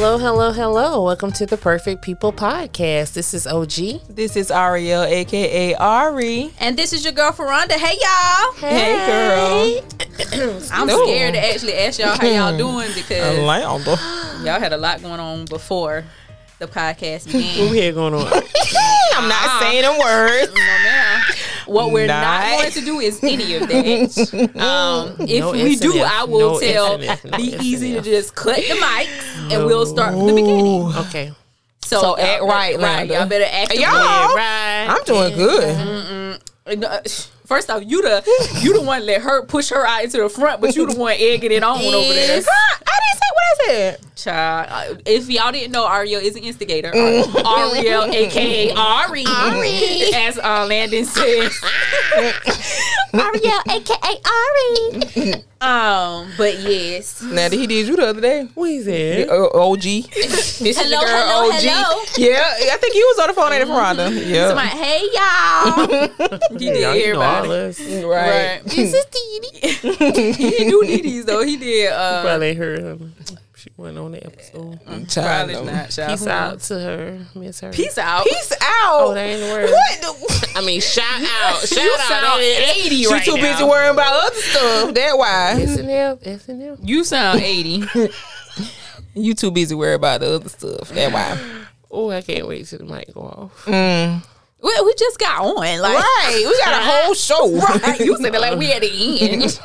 Hello, hello, hello. Welcome to the Perfect People Podcast. This is OG. This is Ariel, aka Ari. And this is your girl Ferranda. Hey y'all. Hey, girl. I'm Ooh. scared to actually ask y'all how y'all hmm. doing because Orlando. y'all had a lot going on before the podcast began. What began. we had going on? I'm not ah. saying them words. No, ma'am. What we're not Not. going to do is any of that. Um, if No we do, I will No tell. SNS. No be easy to just cut the mics and we'll start from the beginning. Okay. So, So act right, right. Londa. Y'all better act Y'all- right. Right. I'm doing good. Uh, First off, you the you the one let her push her out into the front, but you the one egging it on over there. Huh? I didn't say what I said. Child, uh, if y'all didn't know, Ariel is an instigator. Uh, Ariel, aka Ari, as uh, Landon says. Ariel, aka Ari. um, but yes. Now that he did you the other day. What is that? Uh, OG. This is Hello, the girl hello, OG. hello. Yeah, I think he was on the phone at Ferranda. Yeah. Somebody, hey y'all. he did Y'all, you know everybody. right. Right. This is Dee He didn't do Dee though. He did. Uh, Probably heard her. She went on the episode. Child, probably not. Child. Peace out knows? to her. Miss her. Peace out. Peace out. Oh, that ain't the word. What? The- I mean, shout out. Shout You out. sound That is- 80 She right too now. busy worrying about other stuff. That why. SNL. SNL. You sound 80. You too busy worrying about the other stuff. That why. Oh, I can't wait till the mic go off. Mm. we, we just got on. Like, Right. We got a whole show. Right. You said it like we at the end.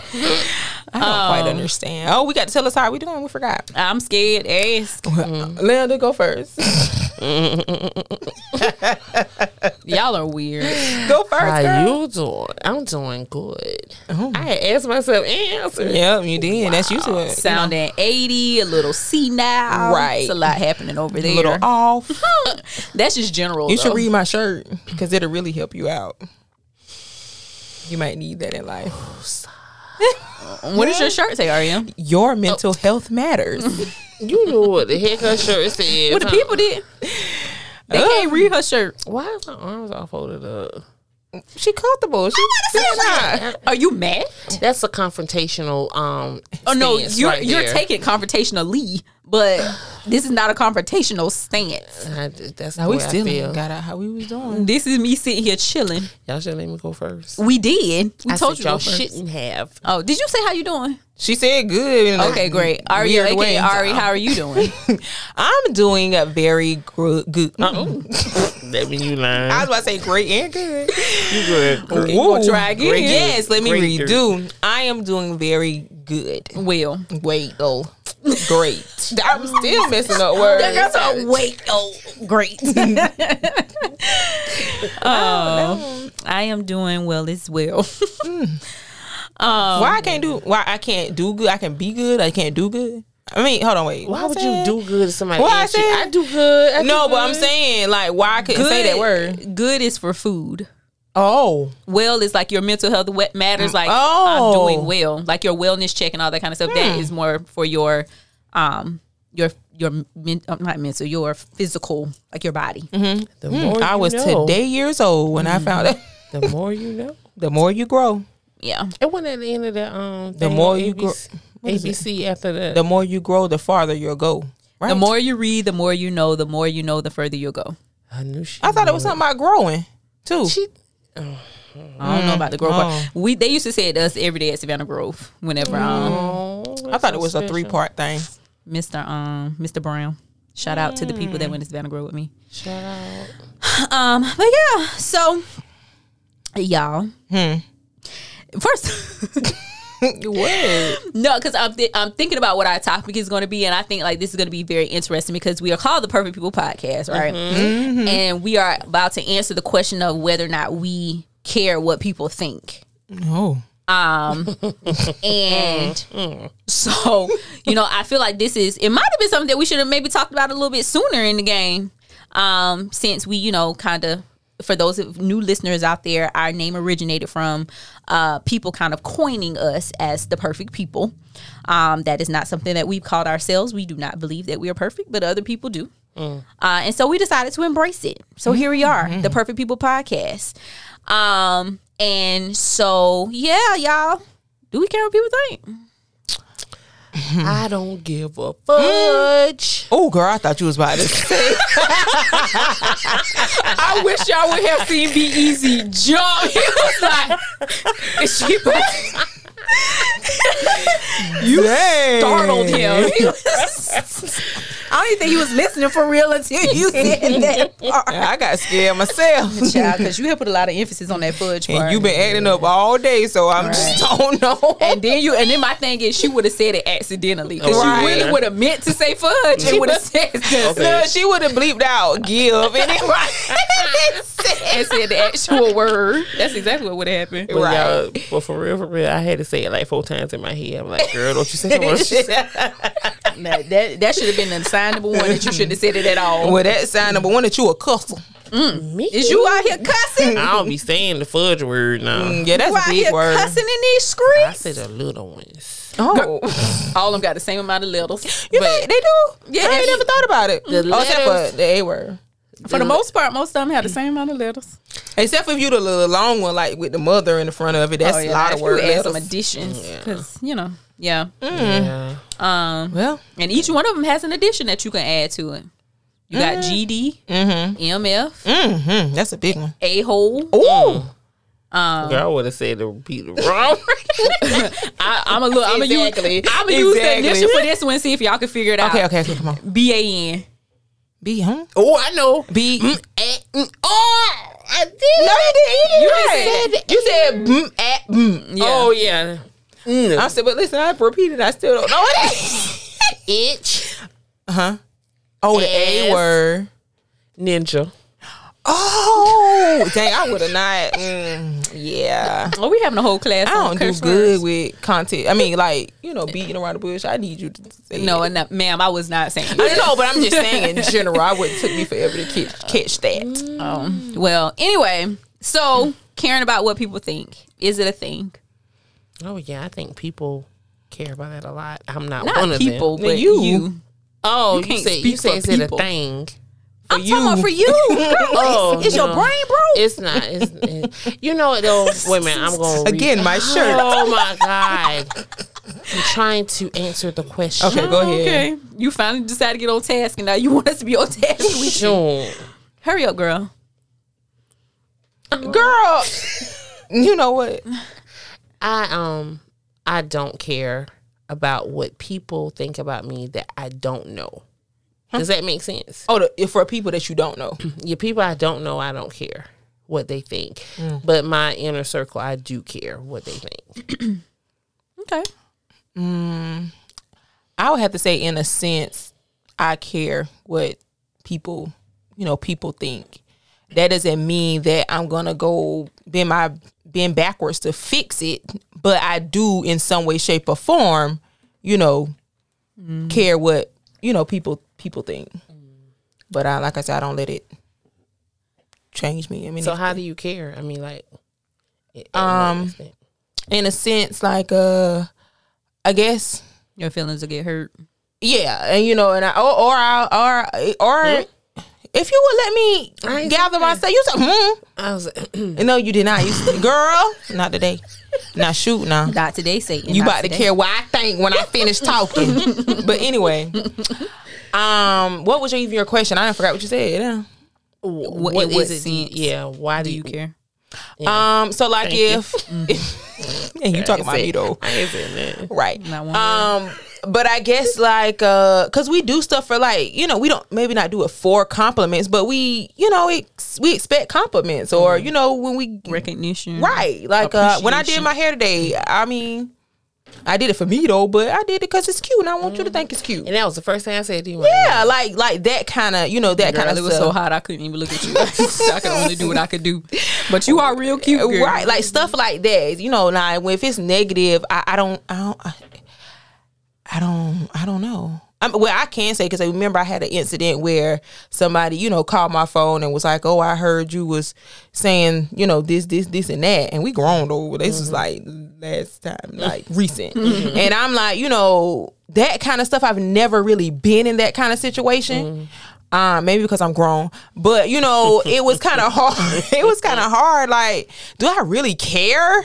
I don't quite oh. understand. Oh, we got to tell us how we doing. We forgot. I'm scared. Ask. Uh, Linda, go first. Y'all are weird. Go first, How girl. you doing? I'm doing good. Oh. I had asked myself and answered. Yep, you did. That's you to it. Sounding 80, a little senile. Right. It's a lot happening over there. a there. little off. That's just general. You should read my shirt because it'll really help you out. You might need that in life. What does your shirt say, Ariel? Your mental health matters. You know what the heck her shirt said. What the huh? people did? They Uh. can't read her shirt. Why is her arms all folded up? she comfortable. She yeah. Are you mad? That's a confrontational um Oh no, you're right you're there. taking confrontationally, but this is not a confrontational stance. I, that's Now we still I feel. got out how we was doing. This is me sitting here chilling. Y'all should let me go first. We did. We I told said you y'all to first. shouldn't have. Oh, did you say how you doing? She said good. in a Okay, great. Ari, weird aka way. Ari, how are you doing? I'm doing a very gr- good. That mean you lying. I was about to say great and good. you good. Okay, you gonna try again? Great. Yes, let me Great redo. I am doing very good. Well, Wait, oh, great. I'm still messing up words. That's a wait. Oh, great. oh, I am doing well as well. um, Why I can't do? Why I can't do good? I can be good. I can't do good. I mean, hold on, wait. Why What would you do good to somebody? What I else? You- said? I do good. I do No, but I'm saying like why I couldn't say that word. Good is for food. Oh, Well is like your mental health matters. Like Oh. I'm doing well, like your wellness check and all that kind of stuff. That is more for your, um, your your men, uh, not mental, your physical, like your body. the more I was know, today years old when I found out. The more you know. The more you grow, Yeah, It went at the end of the um. The more you grow- ABC, what is? ABC after that. the more you grow, the farther you'll go. Right. the more you read, the more you know. The more you know, the further you'll go. I knew she. I thought it was something about growing too. She. I don't know about the growth Oh. part. We they used to say it to us every day at Savannah Grove. Whenever um Oh, I thought it was a three part thing. Mr. um Mr. Brown. Shout out to the people that went to Savannah Grove with me. Shout out. Um, but yeah, so y'all. Hmm. First, What? no, because I'm th- I'm thinking about what our topic is going to be, and I think like this is going to be very interesting because we are called the Perfect People Podcast, right? And we are about to answer the question of whether or not we care what people think. Oh. Um, and so, you know, I feel like this is, it might have been something that we should have maybe talked about a little bit sooner in the game. Um, since we, you know, kind of, for those of new listeners out there, our name originated from uh, people kind of coining us as the perfect people. Um, that is not something that we've called ourselves. We do not believe that we are perfect, but other people do. Uh, and so we decided to embrace it. So here we are, the Perfect People Podcast. Um, and so yeah, y'all, do we care what people think? I don't give a fudge. Oh, girl, I thought you was about to say. I wish y'all would have seen Be Easy jump. He was like, is she you startled him. He was- I don't even think he was listening for real until you said that part. I got scared myself. Child, because you have put a lot of emphasis on that fudge part. And you've been acting up all day, so I'm just don't know. And then you, and then my thing is, she would have said it accidentally because Right. she really would have meant to say fudge and would have said this Okay. No, she would have bleeped out give and it and said the actual word. That's exactly what would have happened. But Right. y'all, but for real, for real, I had to say it like four times in my head. I'm like, girl, don't you say what you say. That that, that should have been the sign number one that you shouldn't have said it at all. Well, that sign number one that you a cusser. Me? Is you out here cussing? I don't be saying the fudge word now. Mm, Yeah, that's You a out big here word. cussing in these I streets? said the little ones. Oh, All of them got the same amount of letters. you But- think they do? Yeah, I ain't never thought about it. The oh, except letters- for the A word. For the most part, most of them have the same amount of letters. Except for if you the little long one, like with the mother in the front of it. That's a lot Oh, of words. word add some additions because you know, yeah. Yeah. Um, Well, and each one of them has an addition that you can add to it. You got GD, MF, mm-hmm, that's a big one. a hole. Ooh, Um, Girl, I would have said the repeat the wrong. I, I'm a little. I'm gonna Exactly. use. I'm gonna use the initial for this one. See if y'all can figure it out. okay, okay, okay, come on. B A N. B, huh? oh, I know. B. Mm, mm, oh, I did. No, you didn't. You, right. said you said mm, at mm. Yeah. Oh yeah. Mm. I said, but listen, I've repeated. I still don't know what it is. Itch. Uh huh. Oh, the A Ass. word. Ninja. Oh, dang! I would have not. Mm, yeah. Oh, we having a whole class. I don't do curse good with content. I mean, like you know, beating around the bush. I need you to say No, it. and that, ma'am, I was not saying. I know, but I'm just saying in general. I would took me forever to catch, catch that. Um, well, anyway, so caring about what people think is it a thing? Oh yeah, I think people care about that a lot. I'm not, Not one of people, them. but You. you. Oh, You you, can't say speak you say for is it a people. thing? I'm talking about for you. Oh, Is your no. brain broke? It's not. It's, it- you know what though? Wait a minute. I'm going to Again, my oh, shirt. Oh my god! I'm trying to answer the question. Okay, go ahead. Okay, you finally decided to get on task, and now you want us to be on task with you. Sure. Hurry up, girl. Girl, you know what? I um I don't care about what people think about me that I don't know. Does that make sense? Oh, the, for people that you don't know. Yeah, people I don't know, I don't care what they think. Mm. But my inner circle, I do care what they think. Okay. I would have to say, in a sense, I care what people, you know, people think. That doesn't mean that I'm gonna go bend my bend backwards to fix it, but I do in some way, shape, or form, you know, care what you know people people think. But I, like I said, I don't let it change me. I mean, So how do you care? I mean, like, it- it Um, in a sense, like uh, I guess Your feelings will get hurt. Yeah, and you know, and I or or I, or or if you would let me I gather saying- myself, you said, hmm. I was like, No, you did not. You said, girl, not today. Not shoot now. Not today, Satan. You not about to care what I think when I finish talking. but anyway, um, what was your even your question? I didn't forget what you said. Yeah. what, what what is is it? it? Yeah, why Do you care? Um, so like Thank you. if, and you talking about me though, I ain't saying that. right? Not one Um, but I guess like uh, cause we do stuff for like you know we don't maybe not do it for compliments, but we you know ex- we expect compliments or you know when we Recognition. right like uh when I did my hair today, I mean. I did it for me though, but I did it because it's cute, and I want you to think it's cute. And that was the first thing I said to you. Yeah, like like that kind of you know that kind of it was so hot I couldn't even look at you. I could only do what I could do. But you are real cute, girl. right like stuff like that you know now if it's negative i, I don't i don't I, don't i don't know. I mean, well i can say because i remember i had an incident where somebody you know called my phone and was like oh i heard you was saying you know this this this and that and we grown over this is mm-hmm. like last time like recent. Mm-hmm. And i'm like you know that kind of stuff i've never really been in that kind of situation. Um, maybe because I'm grown, but you know, it was kind of hard. it was kind of hard. Like, do I really care?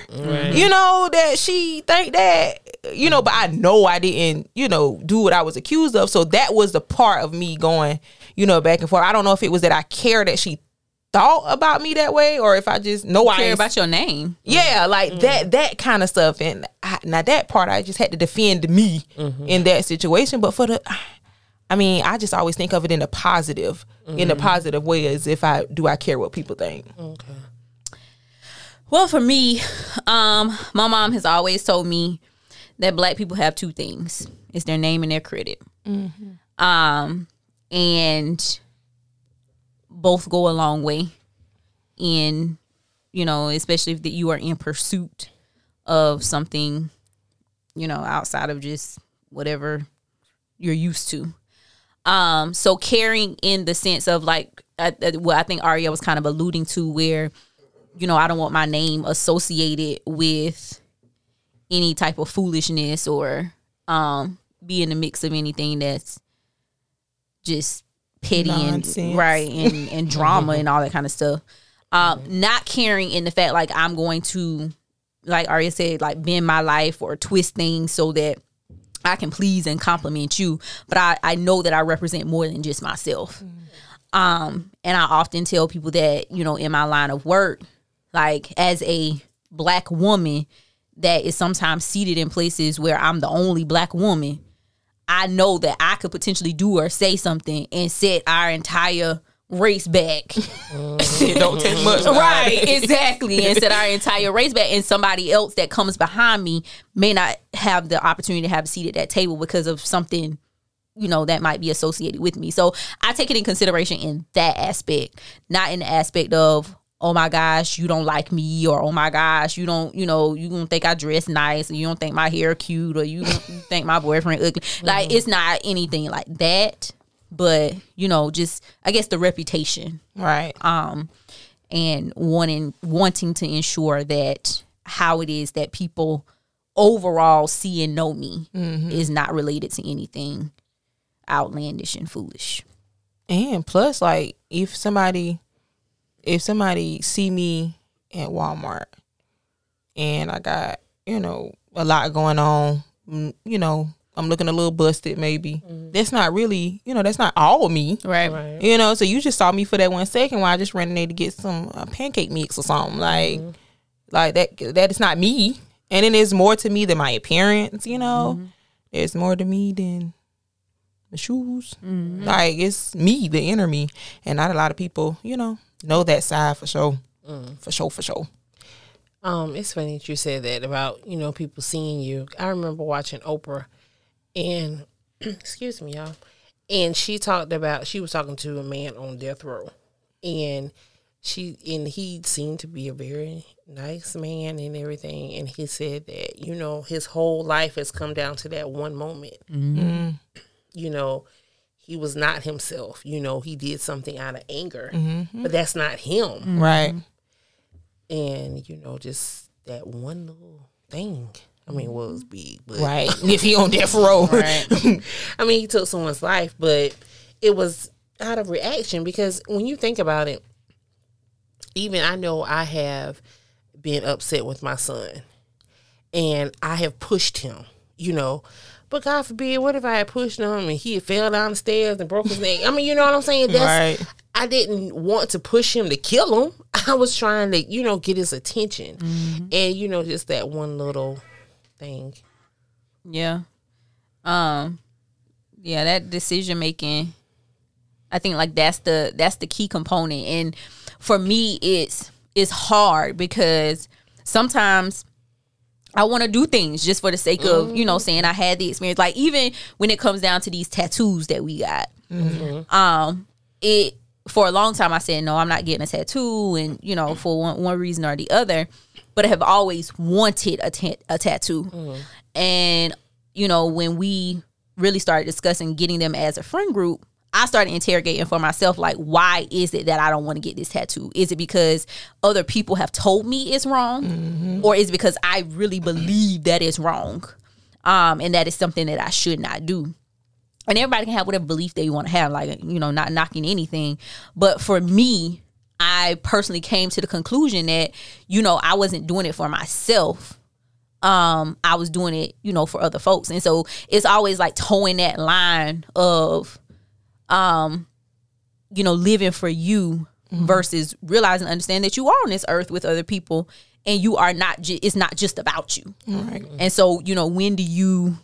You know that she think that you know, but I know I didn't, you know, do what I was accused of. So that was the part of me going, you know, back and forth. I don't know if it was that I care that she thought about me that way or if I just know I Care about your name. yeah, like mm-hmm. that that kind of stuff. And I, now that part, I just had to defend me mm-hmm. in that situation. But for the, I mean, I just always think of it in a positive, in a mm-hmm. positive way, as if I do I care what people think. Okay. Well, for me, um, my mom has always told me that black people have two things: it's their name and their credit. Um, and both go a long way in, you know, especially if that you are in pursuit of something, you know, outside of just whatever you're used to. Um, so caring in the sense of like, I, I- what I think Aria was kind of alluding to, where you know, I don't want my name associated with any type of foolishness or um be in the mix of anything that's just petty Nonsense. and right and, and drama and all that kind of stuff. Um not caring in the fact like I'm going to like Arya said, like bend my life or twist things so that I can please and compliment you. But I, I know that I represent more than just myself. Um, and I often tell people that, you know, in my line of work, like as a black woman that is sometimes seated in places where I'm the only black woman, I know that I could potentially do or say something and set our entire race back. Mm-hmm. It don't take much, right, exactly. And set our entire race back, and somebody else that comes behind me may not have the opportunity to have a seat at that table because of something you know that might be associated with me. So I take it in consideration in that aspect, not in the aspect of oh my gosh, you don't like me, or oh my gosh, you don't, you know, you don't think I dress nice, or you don't think my hair cute, or you, don't, you think my boyfriend ugly. Like it's not anything like that, but you know, just I guess the reputation right? um, and wanting wanting to ensure that how it is that people overall see and know me is not related to anything outlandish and foolish. And plus, like if somebody, if somebody see me at Walmart, and I got you know a lot going on, mm, you know I'm looking a little busted, maybe. That's not really, you know, that's not all me. Right. Right. You know, so you just saw me for that one second while I just ran in there to get some uh, pancake mix or something like, like that. That is not me. And then there's more to me than my appearance. You know, there's more to me than the shoes. Like it's me, the inner me, and not a lot of people, you know, know that side for sure, mm. for sure, for sure. Um, it's funny that you said that about you know people seeing you. I remember watching Oprah, and excuse me, y'all, and she talked about she was talking to a man on death row, and she and he seemed to be a very nice man and everything, and he said that you know his whole life has come down to that one moment. Mm-hmm. Mm-hmm. You know, he was not himself. You know, he did something out of anger, mm-hmm. but that's not him mm-hmm. Right. and you know just that one little thing i mean well, it mm-hmm. was big but Right. if he on death row. i mean he took someone's life but it was out of reaction because when you think about it even i know i have been upset with my son and i have pushed him you know but God forbid, what if I had pushed him and he had fell down the stairs and broke his neck? I mean, you know what I'm saying? That's, Right. I didn't want to push him to kill him. I was trying to, you know, get his attention. And, you know, just that one little thing. Yeah. Um yeah, that decision making I think like that's the that's the key component and for me it's it's hard because sometimes I want to do things just for the sake of, you know, mm-hmm. saying I had the experience. Like even when it comes down to these tattoos that we got. Mm-hmm. Um it for a long time I said no, I'm not getting a tattoo and, you know, for one, one reason or the other, but I have always wanted a, ta- a tattoo. Mm-hmm. And, you know, when we really started discussing getting them as a friend group, I started interrogating for myself, like, why is it that I don't want to get this tattoo? Is it because other people have told me it's wrong? Or is it because I really believe that it's wrong? Um, and that is something that I should not do. And everybody can have whatever belief they want to have, like, you know, not knocking anything. But for me, I personally came to the conclusion that, you know, I wasn't doing it for myself. um I was doing it, you know, for other folks. And so it's always like towing that line of um you know, living for you versus realizing understand that you are on this earth with other people and you are not ju- it's not just about you. Right. And so, you know, when do you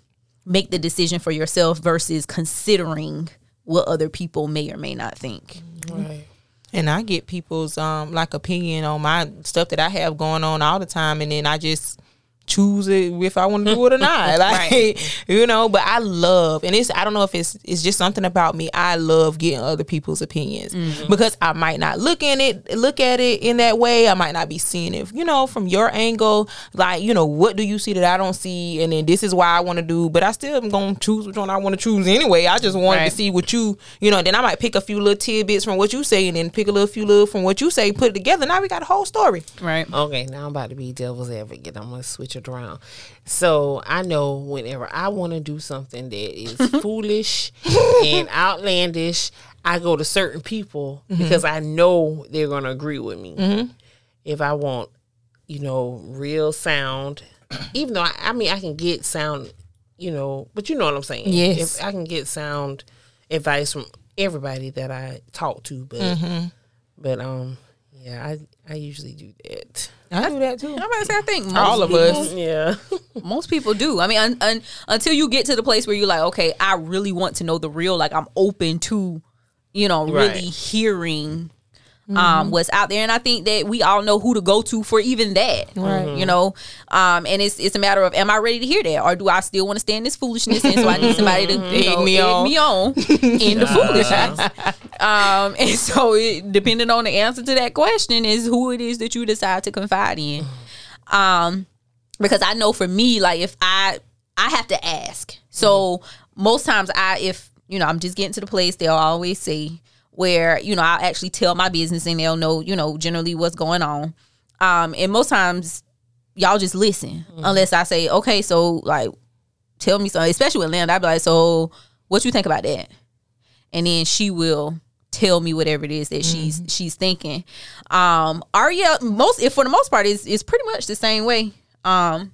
make the decision for yourself versus considering what other people may or may not think? Right. And I get people's um like opinion on my stuff that I have going on all the time, and then I just choose it if I want to do it or not. Like you know, but I love, and it's I don't know if it's it's just something about me. I love getting other people's opinions mm-hmm. because I might not look in it, look at it in that way. I might not be seeing it, you know, from your angle. Like you know, what do you see that I don't see, and then this is why I want to do. But I still am gonna choose which one I want to choose anyway. I just wanted Right. to see what you, you know. Then I might pick a few little tidbits from what you say, and then pick a little few little from what you say, put it together. Now we got a whole story. Right. Okay, now I'm about to be devil's advocate. I'm gonna switch it around. So I know whenever I want to do something that is foolish and outlandish, I go to certain people mm-hmm. because I know they're gonna agree with me. Mm-hmm. If I want, you know, real sound, even though I, I mean I can get sound, you know, but you know what I'm saying. Yes. if I can get sound advice from everybody that I talk to, but mm-hmm. but um, yeah, I I usually do that. I do that too. I'm about to say, I think most All of people, us. Yeah. Most people do. I mean, un, un, until you get to the place where you're like, okay, I really want to know the real. Like, I'm open to, you know, really Right. hearing um what's out there. And i think that we all know who to go to for even that right. You know? Um and it's it's a matter of am i ready to hear that? Or do i still want to stand this foolishness? And so i need somebody to you know, me egg on. me on in the foolishness. Um and so it, depending on the answer to that question is who it is that you decide to confide in. Um because I know for me, like if I I have to ask. So most times I if you know I'm just getting to the place they'll always say where you know I'll actually tell my business and they'll know you know generally what's going on. Um, and most times y'all just listen unless I say okay, so like tell me something. Especially with Land, I'd be like, so what you think about that? And then she will tell me whatever it is that she's she's thinking. Um, Arya, most if for the most part is is pretty much the same way. Um,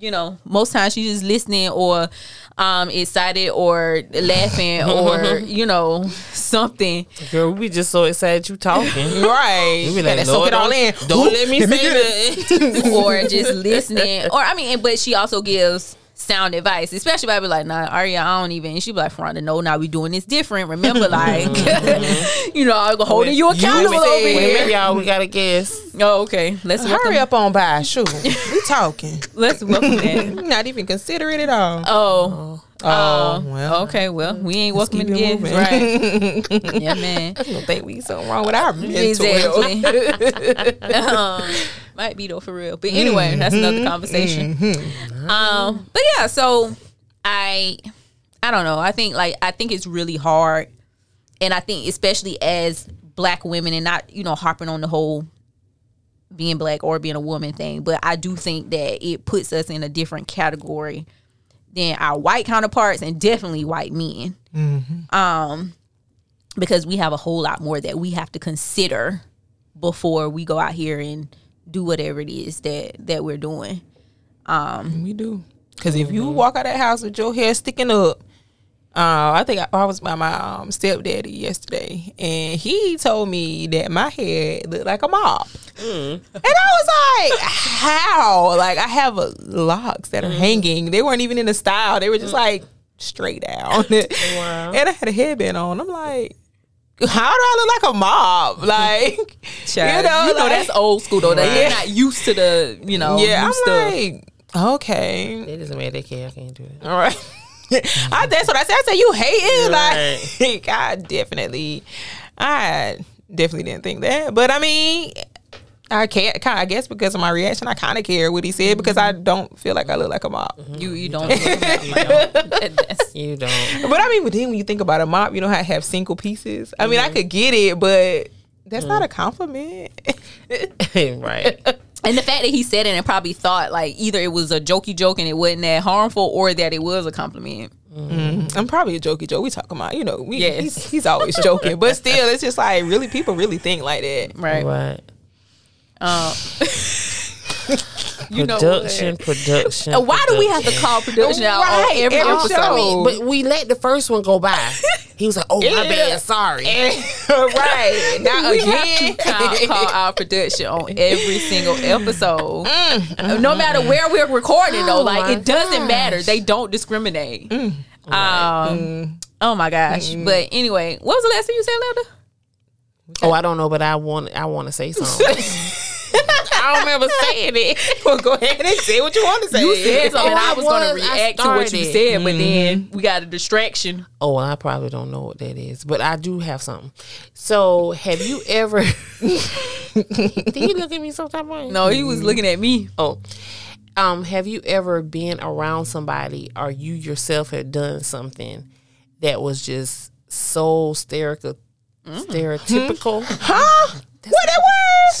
you know, most times she's just listening or um excited or laughing or you know something. Girl, we just so excited you talking. Right. We be like, soak it all in. don't Ooh, let me say that. or just listening. Or I mean, but she also gives sound advice, especially if I be like, nah, Arya, I don't even. And she be like, Veronda, no, now we doing this different. Remember, like, mm-hmm. you know, I'm holding you accountable You over said- Wait a here. minute, y'all. We gotta guess. Oh, okay. Let's welcome, Hurry up on by. Shoot. We talking. Let's welcome that. Not even considering it at all. Oh. Oh, Uh, well. okay, well, we ain't it again. Right. yeah, man. I don't think we something wrong with our mental. Exactly. um, might be though for real. But anyway, that's another conversation. Um, but yeah, so I I don't know. I think like I think it's really hard and I think especially as black women and not, you know, harping on the whole being black or being a woman thing, but I do think that it puts us in a different category than our white counterparts and definitely white men. Um because we have a whole lot more that we have to consider before we go out here and do whatever it is that that we're doing. Um, We do. Because if you walk out of that house with your hair sticking up, uh, I think I, I was by my um, stepdaddy yesterday, and he told me that my hair looked like a mop. And I was like, how? Like, I have a, locks that are hanging. They weren't even in a style, they were just like straight down. Wow. And I had a headband on. I'm like, how do I look like a mop? Like, Child, you know, you know like- that's old school though. Right. They're not used to the, you know, yeah, I'm stuff. like, okay. It doesn't matter. They can't. I can't do it. All right. I, that's what I said. I said you hating. Right. Like I definitely, I definitely didn't think that. But I mean, I can't. I guess because of my reaction, I kind of care what he said because I mm-hmm. don't feel like I look like a mop. Mm-hmm. you you don't. You don't. You don't. But I mean, but then when you think about a mop, you know how to have single pieces. I mean, I mm-hmm. could get it, but that's not a compliment. right. And the fact that he said it and probably thought like either it was a jokey joke and it wasn't that harmful, or that it was a compliment. I'm probably a jokey joke. We talking about, you know, we, Yes. he's, he's always joking, but still, it's just like really people really think like that. Right. Right. Um, You know production, production. what? Why do we have to call production out on Right, every every episode? show. I mean, but we let the first one go by. He was like, "Oh my Yeah. bad, sorry." right. Now we again. have to call, call our production on every single episode, mm, mm-hmm. no matter where we're recording. Though, Oh like it doesn't gosh. matter. They don't discriminate. Mm. Um. Mm. Oh my gosh. But anyway, what was the last thing you said, Linda? Oh, I don't know, but I want I want to say something. I don't remember saying it. well, go ahead and say what you want to say. You said something. Oh, I I was going to react to what you said, but then we got a distraction. Oh, I probably don't know what that is, but I do have something. So, have you ever? Did you look at me sometime? No. No, he was looking at me. Oh, um, have you ever been around somebody, or you yourself had done something that was just so stereotypical? Stereotypical. Huh? What that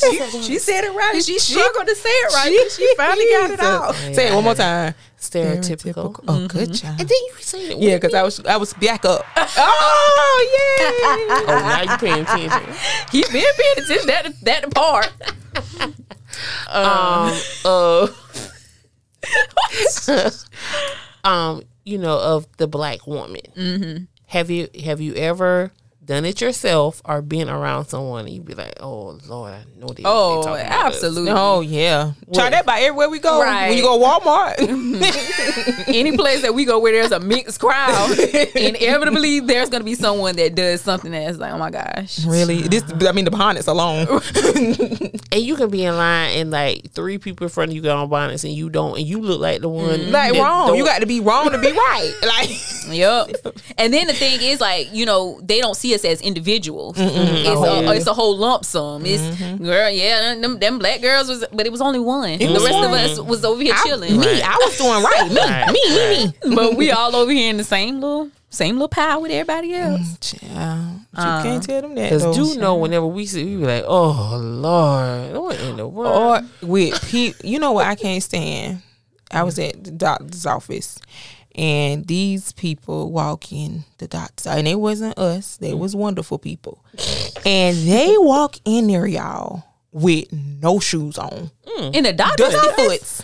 was? She said it right. She struggled to say it right. but She finally got it out. Say it one more time. Stereotypical. Oh, good job. And then you saying it. Yeah, because I was I was back up. oh yeah. Oh, now you paying attention. He been paying attention that that the part. um, uh, um, you know, of the black woman. Mm-hmm. Have you have you ever done it yourself or been around someone and you be like, oh Lord, I know they. Oh, they talking about us." absolutely. Oh yeah. Try that by everywhere we go. Right. When you go Walmart. Any place that we go where there's a mixed crowd, inevitably there's gonna be someone that does something that's like, oh my gosh. really? This I mean the bonnets alone. And you can be in line and like three people in front of you got on bonnets and you don't, and you look like the one mm-hmm. like wrong. don't- You got to be wrong to be right. Like Yep. And then the thing is, like, you know, they don't see us as individuals. Mm-hmm. It's, mm-hmm. Oh. a, it's a whole lump sum. It's mm-hmm. girl, yeah, them, them black girls was, but it was only one. the was rest of us was over here I, chilling. me, I was doing right. Me, Right, me, me, me. but we all over here in the same little, same little pile with everybody mm, else. Child, you can't uh, tell them that. Cause though. do know whenever we see, we be like, oh Lord, what in the world? or with people, you know what I can't stand. I was at the doctor's office, and these people walk in the doctor's, and it wasn't us. They mm. was wonderful people, and they walk in there, y'all, with no shoes on, mm. In the doctor's dusty office? foots.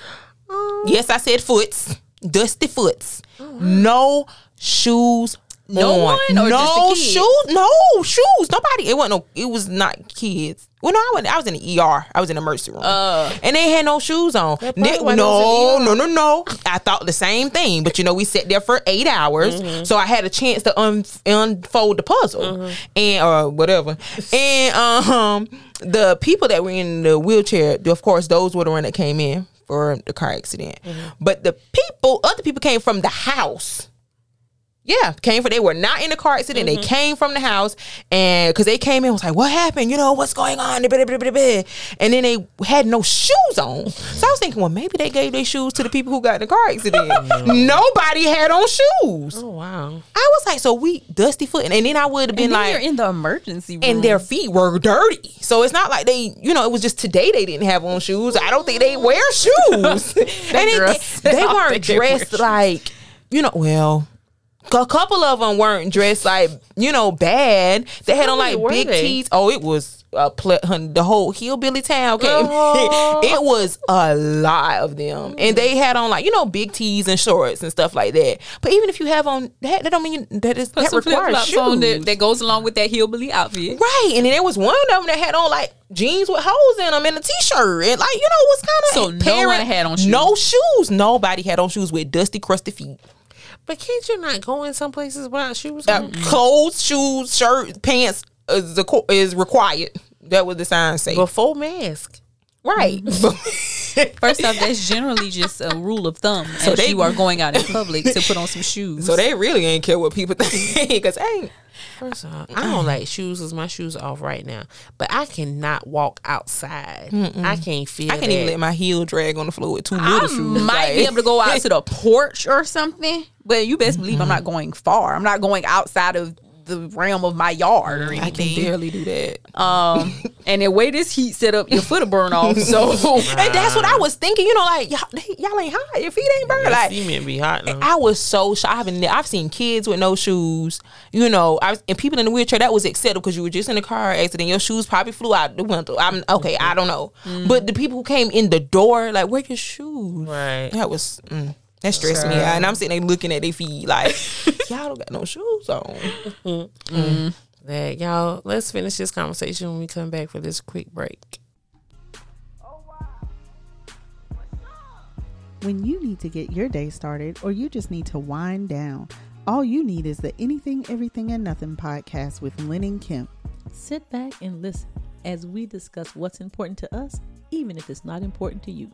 Oh. Yes, I said foots, dusty foots, oh, no shoes. No on. one or no just shoes, no shoes. Nobody. It wasn't no. It was not kids. Well, no, I was. I was in the ER. I was in the emergency room, Uh. and they had no shoes on. They- no, no, no, no. I thought the same thing, but you know, we sat there for eight hours, Mm-hmm. so I had a chance to un- unfold the puzzle Mm-hmm. and or whatever. and um, the people that were in the wheelchair, of course, those were the one that came in for the car accident. Mm-hmm. But the people, other people came from the house. Yeah, came from. They were not in the car accident. Mm-hmm. They came from the house, and because they came in, was like, "What happened? You know what's going on?" And then they had no shoes on. So I was thinking, well, maybe they gave their shoes to the people who got in the car accident. Nobody had on shoes. oh wow. I was like, so we dusty foot, and, and then I would have been like, you're in the emergency room. and their feet were dirty. So it's not like they, you know, it was just today they didn't have on shoes. I don't think they wear shoes. and it- they, weren't they wear dressed shoes. like, you know, well, a couple of them weren't dressed like, you know, bad. They had on like big they? tees. Oh, it was a ple- hun- the whole hillbilly town came. Oh. it was a lot of them, and they had on like you know big tees and shorts and stuff like that. But even if you have on that, that don't mean that is Put that requires shoes. that, that goes along with that hillbilly outfit. Right, and then there was one of them that had on like jeans with holes in them and a t-shirt, and like you know was kind of So no one had on shoes. No shoes. Nobody had on shoes with dusty, crusty feet. But can't you not go in some places without shoes? Uh, clothes, shoes, shirt, pants is, the, is required. That was the sign say. Before mask. right. First off, that's generally just a rule of thumb. So as they- you are going out in public to put on some shoes. so they really ain't care what people think because ain't. First off, I don't like shoes because my shoes are off right now. But I cannot walk outside. I can't feel. I can't even let my heel drag on the floor with two I little shoes. might like- be able to go out to the porch or something, but you best believe I'm mm-hmm. not going far. I'm not going outside of the realm of my yard or I can barely do that. Um, and the way this heat set up, your foot will burn off. So and that's what I was thinking. You know, like y'all, they- y'all ain't hot. Your feet ain't burn. Like cement be hot now. I was so shocked. I've been, I've seen kids with no shoes. You know, I was, and people in the wheelchair that was acceptable because you were just in a car accident. Your shoes probably flew out the window. I'm okay. I don't know, but the people who came in the door, like, where your shoes? Right. That was mm, that stressed me out, and I'm sitting there looking at their feet like, y'all don't got no shoes on. Mm-hmm. Mm-hmm. That y'all, let's finish this conversation when we come back for this quick break. When you need to get your day started or you just need to wind down, all you need is the Anything, Everything, and Nothing podcast with Lynn and Kim. Sit back and listen as we discuss what's important to us, even if it's not important to you.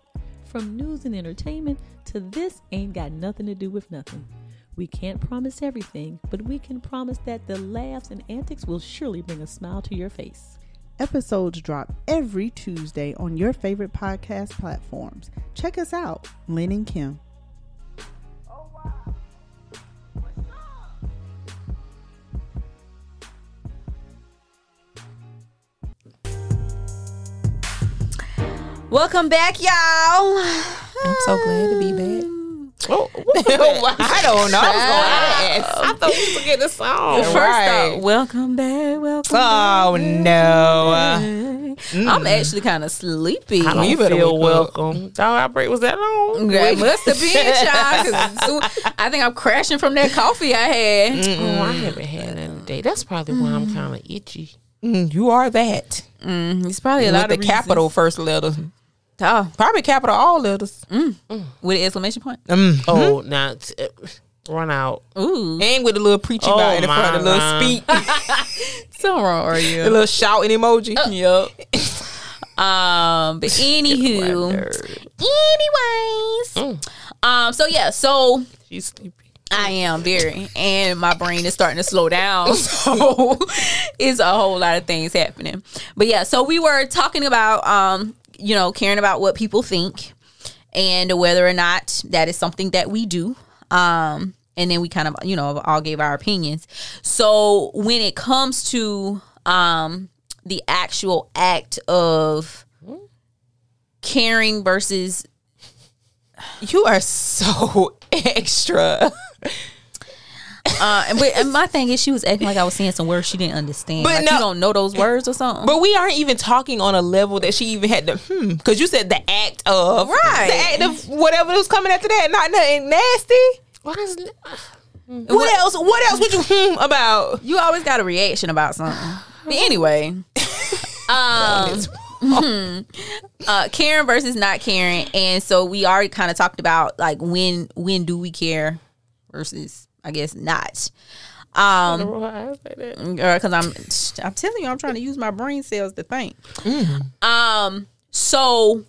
From news and entertainment to this ain't got nothing to do with nothing. We can't promise everything, but we can promise that the laughs and antics will surely bring a smile to your face. Episodes drop every Tuesday on your favorite podcast platforms. Check us out, Lynn and Kim. Oh, welcome back, y'all. I'm so glad to be back. Oh, I don't know. I I thought we was get the song. First Right. off, welcome back, welcome. Oh no. back. I'm actually kind of sleepy. I don't You better feel wake up. welcome. Dog, our break was that long? That must have been, child. 'cause soon- I think I'm crashing from that coffee I had. Oh, I haven't had none today. That's probably why I'm kind of itchy. Mm, you are that. Mm, it's probably a With lot the of capital first letter. Oh, Probably capital all letters. with an exclamation point. Mm. Oh, now t- uh, run out. Ooh, And with a little preachy Oh, bar in the front, a my little God. speak, so wrong are you? a you? little shouting emoji. Yup. Um, but anywho, anyways, um, so yeah, so She's sleepy. I am very, and my brain is starting to slow down. So it's a whole lot of things happening. But yeah, so we were talking about, um, you know, caring about what people think and whether or not that is something that we do. Um, and then we kind of, you know, all gave our opinions. So when it comes to um the actual act of caring versus You are so extra. Uh, and, but, and my thing is, she was acting like I was saying some words she didn't understand. But like no- you don't know those words or something. But we aren't even talking on a level that she even had to hmm. Because you said the act of Right. the act of whatever was coming after that. Not nothing nasty. Why is it? What, else? What else would you hmm about? you always got a reaction about something. But anyway, um, uh, caring versus not caring, and so we already kind of talked about like when when do we care versus I guess not. Um, Roll her eyes like that. because I'm I'm telling you, I'm trying to use my brain cells to think. Um, so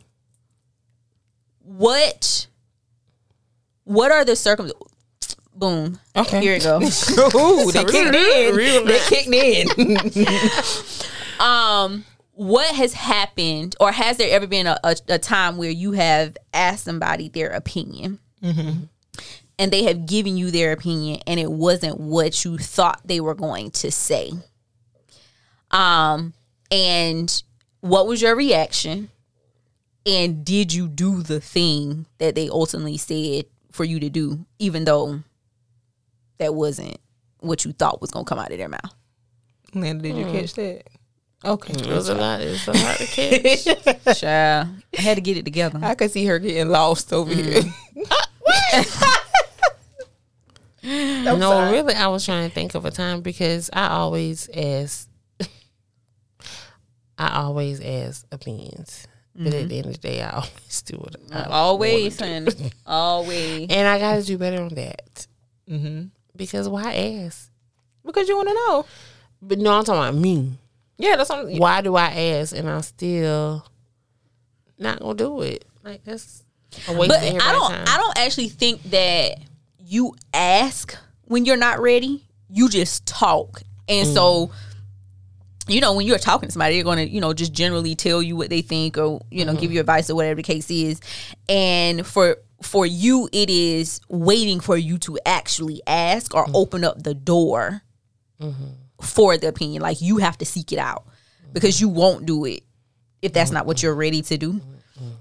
what what are the circumstances? Boom. Okay. Here it goes. Ooh, they kicked in. They kicked in. um, what has happened, or has there ever been a, a, a time where you have asked somebody their opinion? And they have given you their opinion, and it wasn't what you thought they were going to say. Um, and what was your reaction? And did you do the thing that they ultimately said for you to do, even though that wasn't what you thought was going to come out of their mouth? Linda, did you catch that? Okay. It was a lot. It's a lot to catch. Child, I had to get it together. I could see her getting lost over here. no, really, I was trying to think of a time because I always ask. I always ask opinions, but at the end of the day, I always do it. Always, honey. Always. and I got to do better on that mm-hmm. because why ask? Because you want to know. But no, I'm talking about me. Yeah, that's something. Why do I ask and I'm still not gonna do it? Like that's a waste But of I don't time. I don't actually think that you ask when you're not ready. You just talk. And so mm. you know, when you're talking to somebody, they're gonna, you know, just generally tell you what they think or, you know, give mm-hmm. you advice or whatever the case is. And for for you, it is waiting for you to actually ask or mm. open up the door mm-hmm. for the opinion. Like you have to seek it out because mm-hmm. you won't do it if that's not what you're ready to do.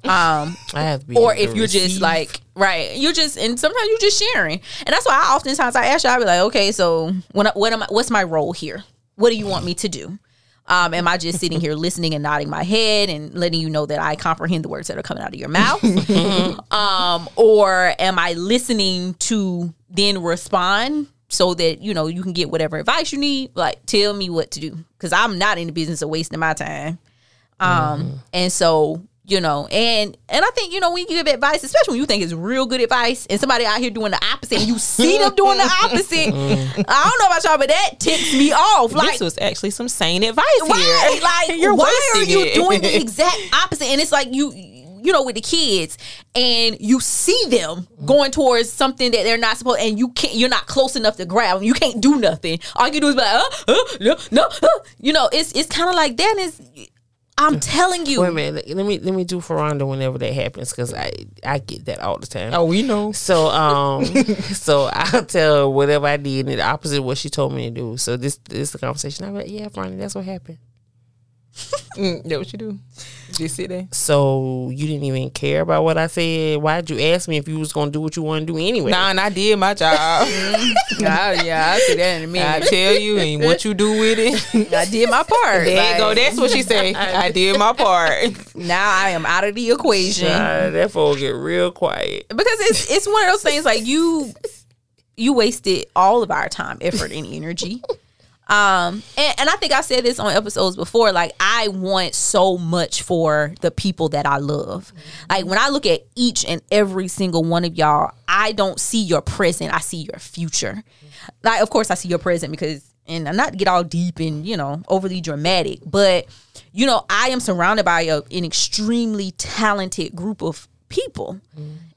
Um, I have or if you're just like right, you're just and sometimes you're just sharing, and that's why I oftentimes I ask you, I be like, okay, so when I, what am I, what's my role here? What do you want me to do? Um, am I just sitting here listening and nodding my head and letting you know that I comprehend the words that are coming out of your mouth? um, or am I listening to then respond so that you know you can get whatever advice you need? Like, tell me what to do because I'm not in the business of wasting my time. Um, and so you know, and and I think you know when you give advice, especially when you think it's real good advice, and somebody out here doing the opposite, and you see them doing the opposite. I don't know about y'all, but that tips me off. Like this was actually some sane advice right, here. like You're why are you it. doing the exact opposite? And it's like you. You know, with the kids, and you see them going towards something that they're not supposed, and you can't. You're not close enough to grab them. You can't do nothing. All you do is be like, uh, uh, no, no, uh. you know. It's it's kind of like that. It's, I'm telling you, Wait a minute. Let me let me do Ferranda whenever that happens because I I get that all the time. Oh, we know. So um, so I'll tell her whatever I did and the opposite of what she told me to do. So this this is the conversation. I'm like, yeah, Ferranda, that's what happened. Mm, that what you do? Just sit there. So you didn't even care about what I said. Why'd you ask me if you was gonna do what you want to do anyway? Nah, and I did my job. yeah, yeah, I see that in a I minute. I tell you, and what you do with it. I did my part. There you go. That's what she say. I did my part. now I am out of the equation. Uh, that fool get real quiet. because it's it's one of those things like you you wasted all of our time effort and energy um and, and i think i said this on episodes before like i want so much for the people that i love. Like when i look at each and every single one of y'all i don't see your present i see your future. Like of course i see your present because and I'm not get all deep and you know overly dramatic but you know i am surrounded by a, an extremely talented group of people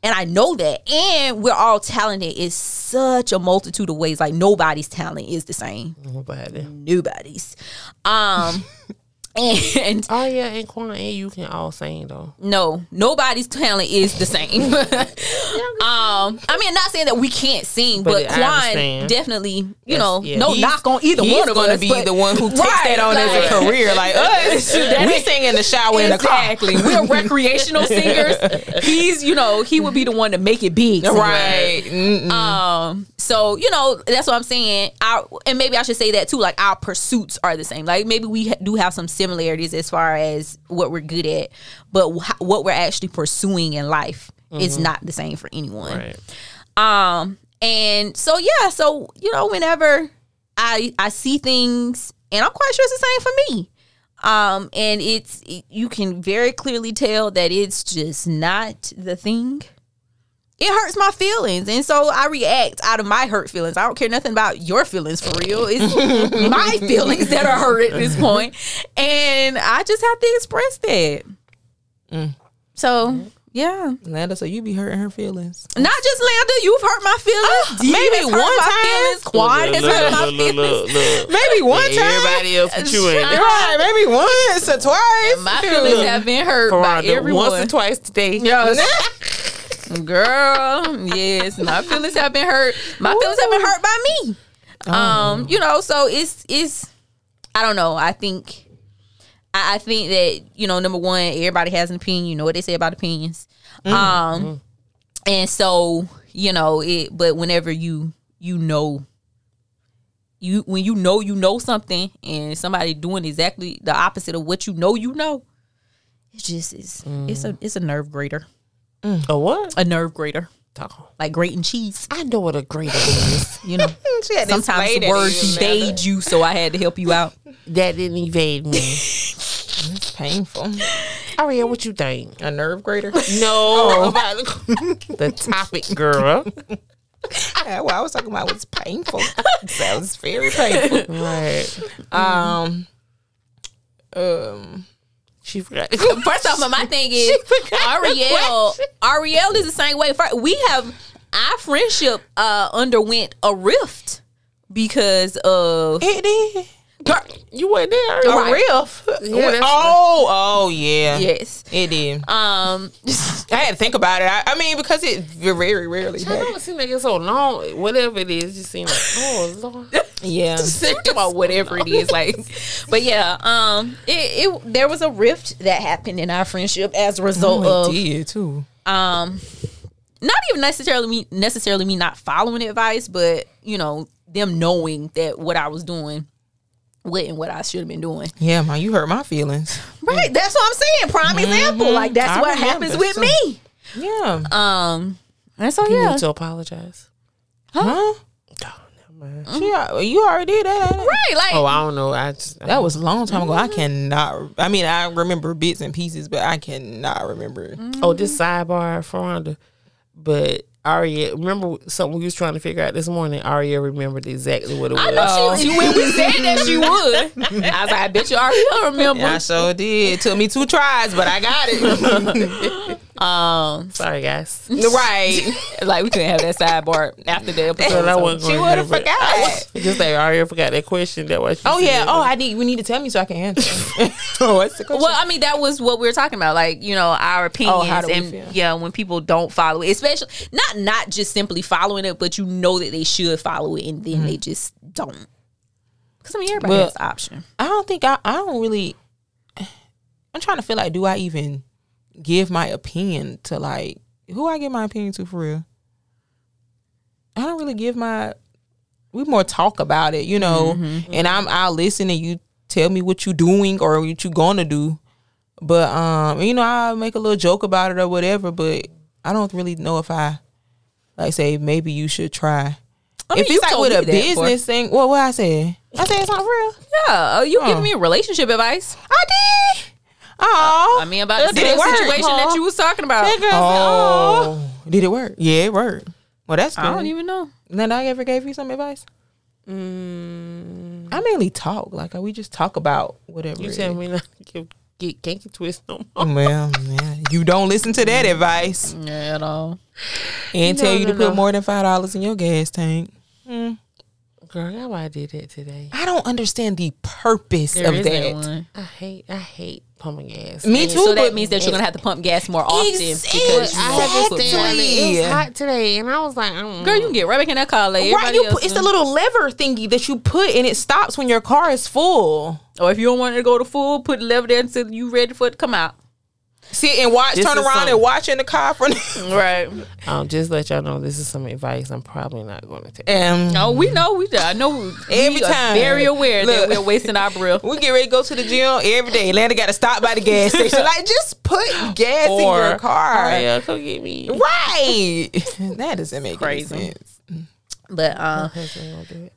and I know that. And we're all talented in such a multitude of ways. Like nobody's talent is the same. Nobody. Nobody's. Um and Oh yeah, and Quan and you can all sing though. no, nobody's talent is the same. um, I mean, not saying that we can't sing, but, But Quan definitely, you Yes, know, yeah. no He's- knock on either one of gonna us. be but- the one who takes Right, that on as a career, like us. we sing in the shower in the car. Exactly. We're recreational singers. He's, you know, he would be the one to make it big. somewhere. Right. Mm-mm. Um, so you know that's what I'm saying. Our and maybe I should say that too. Like our pursuits are the same. Like maybe we do have some similarities as far as what we're good at, but wh- what we're actually pursuing in life is not the same for anyone. Right. Um, and so yeah, so you know, whenever I I see things, and I'm quite sure it's the same for me. Um, and it's it- you can very clearly tell that it's just not the thing. It hurts my feelings, and so I react out of my hurt feelings. I don't care nothing about your feelings for real. It's my feelings that are hurt at this point, and I just have to express that. Mm. So yeah, Landa, so you be hurting her feelings. not just Landa, you've hurt my feelings. Dee maybe has hurt one my time. feelings. Quan has Look, hurt my look, look, feelings. look, look. Maybe one time. Everybody else put you in. Right, maybe once or twice. My feelings have been hurt by Ferranda, everyone. once or twice today. Girl, yes, my feelings have been hurt. My feelings have been hurt by me. Um, you know, so it's it's I don't know. I think I, I think that, you know, number one, everybody has an opinion. You know what they say about opinions. Um and so, you know, it but whenever you you know you when you know you know something and somebody doing exactly the opposite of what you know you know, it just is it's a it's a nerve grater. A what? A nerve grater. Oh, Like grating cheese. I know what a grater is. You know. She had Sometimes the words to you, evade you, so I had to help you out. that didn't evade me. It's painful. Aria, what you think? A nerve grater. No, about the topic, girl. yeah, what I was talking about was painful. Sounds very painful. Right. Um. Um. She forgot. First off, my thing is Ariel. Ariel is the same way. We have our friendship uh underwent a rift because of It did. You weren't there. A Right. riff. Yeah, oh, oh yeah. Yes. It did. Um. I had to think about it. I, I mean, because it very rarely I happens. don't seem like it's so long. Whatever it is, just seem like, oh Lord. Yeah. Talk about whatever it is, like, but yeah, um, it, it there was a rift that happened in our friendship as a result Oh, of it did too. um not even necessarily me necessarily me not following advice but you know them knowing that what i was doing wasn't what i should have been doing Yeah, man, you hurt my feelings. right that's what i'm saying prime mm-hmm. example like that's I what happens with too. me Yeah. um and so You yeah need to apologize. huh? Oh, never mind. She, you already did that. right like Oh, I don't know. I just That was a long time ago. I mm-hmm. cannot. I mean, I remember bits and pieces, but I cannot remember. it. Mm-hmm. Oh, this sidebar, Ferranda. But Aria, remember something we was trying to figure out this morning? Aria remembered exactly what it was. I know she, she when we said that she would. I was like, I bet you already remember. Yeah, I sure did. It took me two tries, but I got it. Um, Sorry, guys. right. like we couldn't have that sidebar after the episode. So I wasn't She would have forgot. Just like already forgot that question. That was. Oh yeah. Oh, I need. We need to tell me so I can answer. oh, what's the question? Well, I mean, that was what we were talking about, like you know, our opinions, Oh, do we and feel? yeah, when people don't follow it, especially not not just simply following it, but you know that they should follow it, and then they just don't. Because I mean, everybody Well- has option. I don't think I. I don't really. I'm trying to feel like, do I even give my opinion to like who I give my opinion to for real? I don't really give my. We more talk about it, you know, and I'm I'll listen and you tell me what you doing or what you gonna do, but um, you know, I make a little joke about it or whatever, but I don't really know if I like say maybe you should try. I mean, if you it's like with a me that before. business thing, well, what I said, I said it's not real. Yeah, oh, you Oh. giving me relationship advice? I did. Oh, I mean, about the same situation huh? that you was talking about. Oh, did it work? Yeah, it worked. Well, that's good. I don't even know. Then I ever gave you some advice. Mm, I mainly talk. Like we just talk about whatever. you it tell is. me not to give, get kinky twist no more. Well, yeah, you don't listen to that advice Yeah, at all. and No, tell you no, to put no. more than five dollars in your gas tank. Girl, that's why I did that today. I don't understand the purpose There of isn't that. one. I hate. I hate pumping gas. Me And too. So that means that you're gonna have to pump gas more often Ex- because you I had to put it. in. It Yeah. was hot today, and I was like, mm. Girl, you can get right back in that car. Like Right, you put, it's the little lever thingy that you put and it stops when your car is full. Or if you don't want it to go to full, put the lever there until you ready for it to come out. Sit and watch, This turn around something- and watch in the car from. Right. Um, just let y'all know this is some advice I'm probably not going to take. um, No, we know. We I know. Every we time. very aware that we're wasting our breath. We get ready to go to the gym every day. Atlanta got to stop by the gas station. Like, just put gas in your car. Aria, come get me. Right. that doesn't make Crazy. any sense. But um, Husband gonna do it.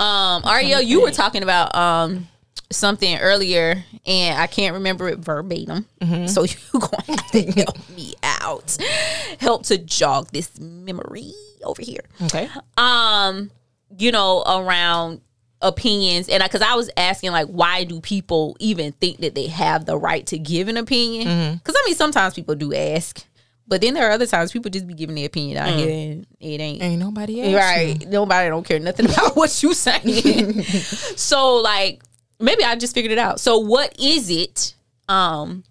um, Ariel, you were talking about um something earlier, and I can't remember it verbatim. Mm-hmm. So you going to help me out, help to jog this memory over here. Okay. um you know around opinions and I because I, was asking like why do people even think that they have the right to give an opinion mm-hmm. because i mean sometimes people do ask but then there are other times people just be giving their opinion out mm. here and it ain't Ain't nobody else. right nobody don't care nothing about what you saying so like maybe i just figured it out so what is it um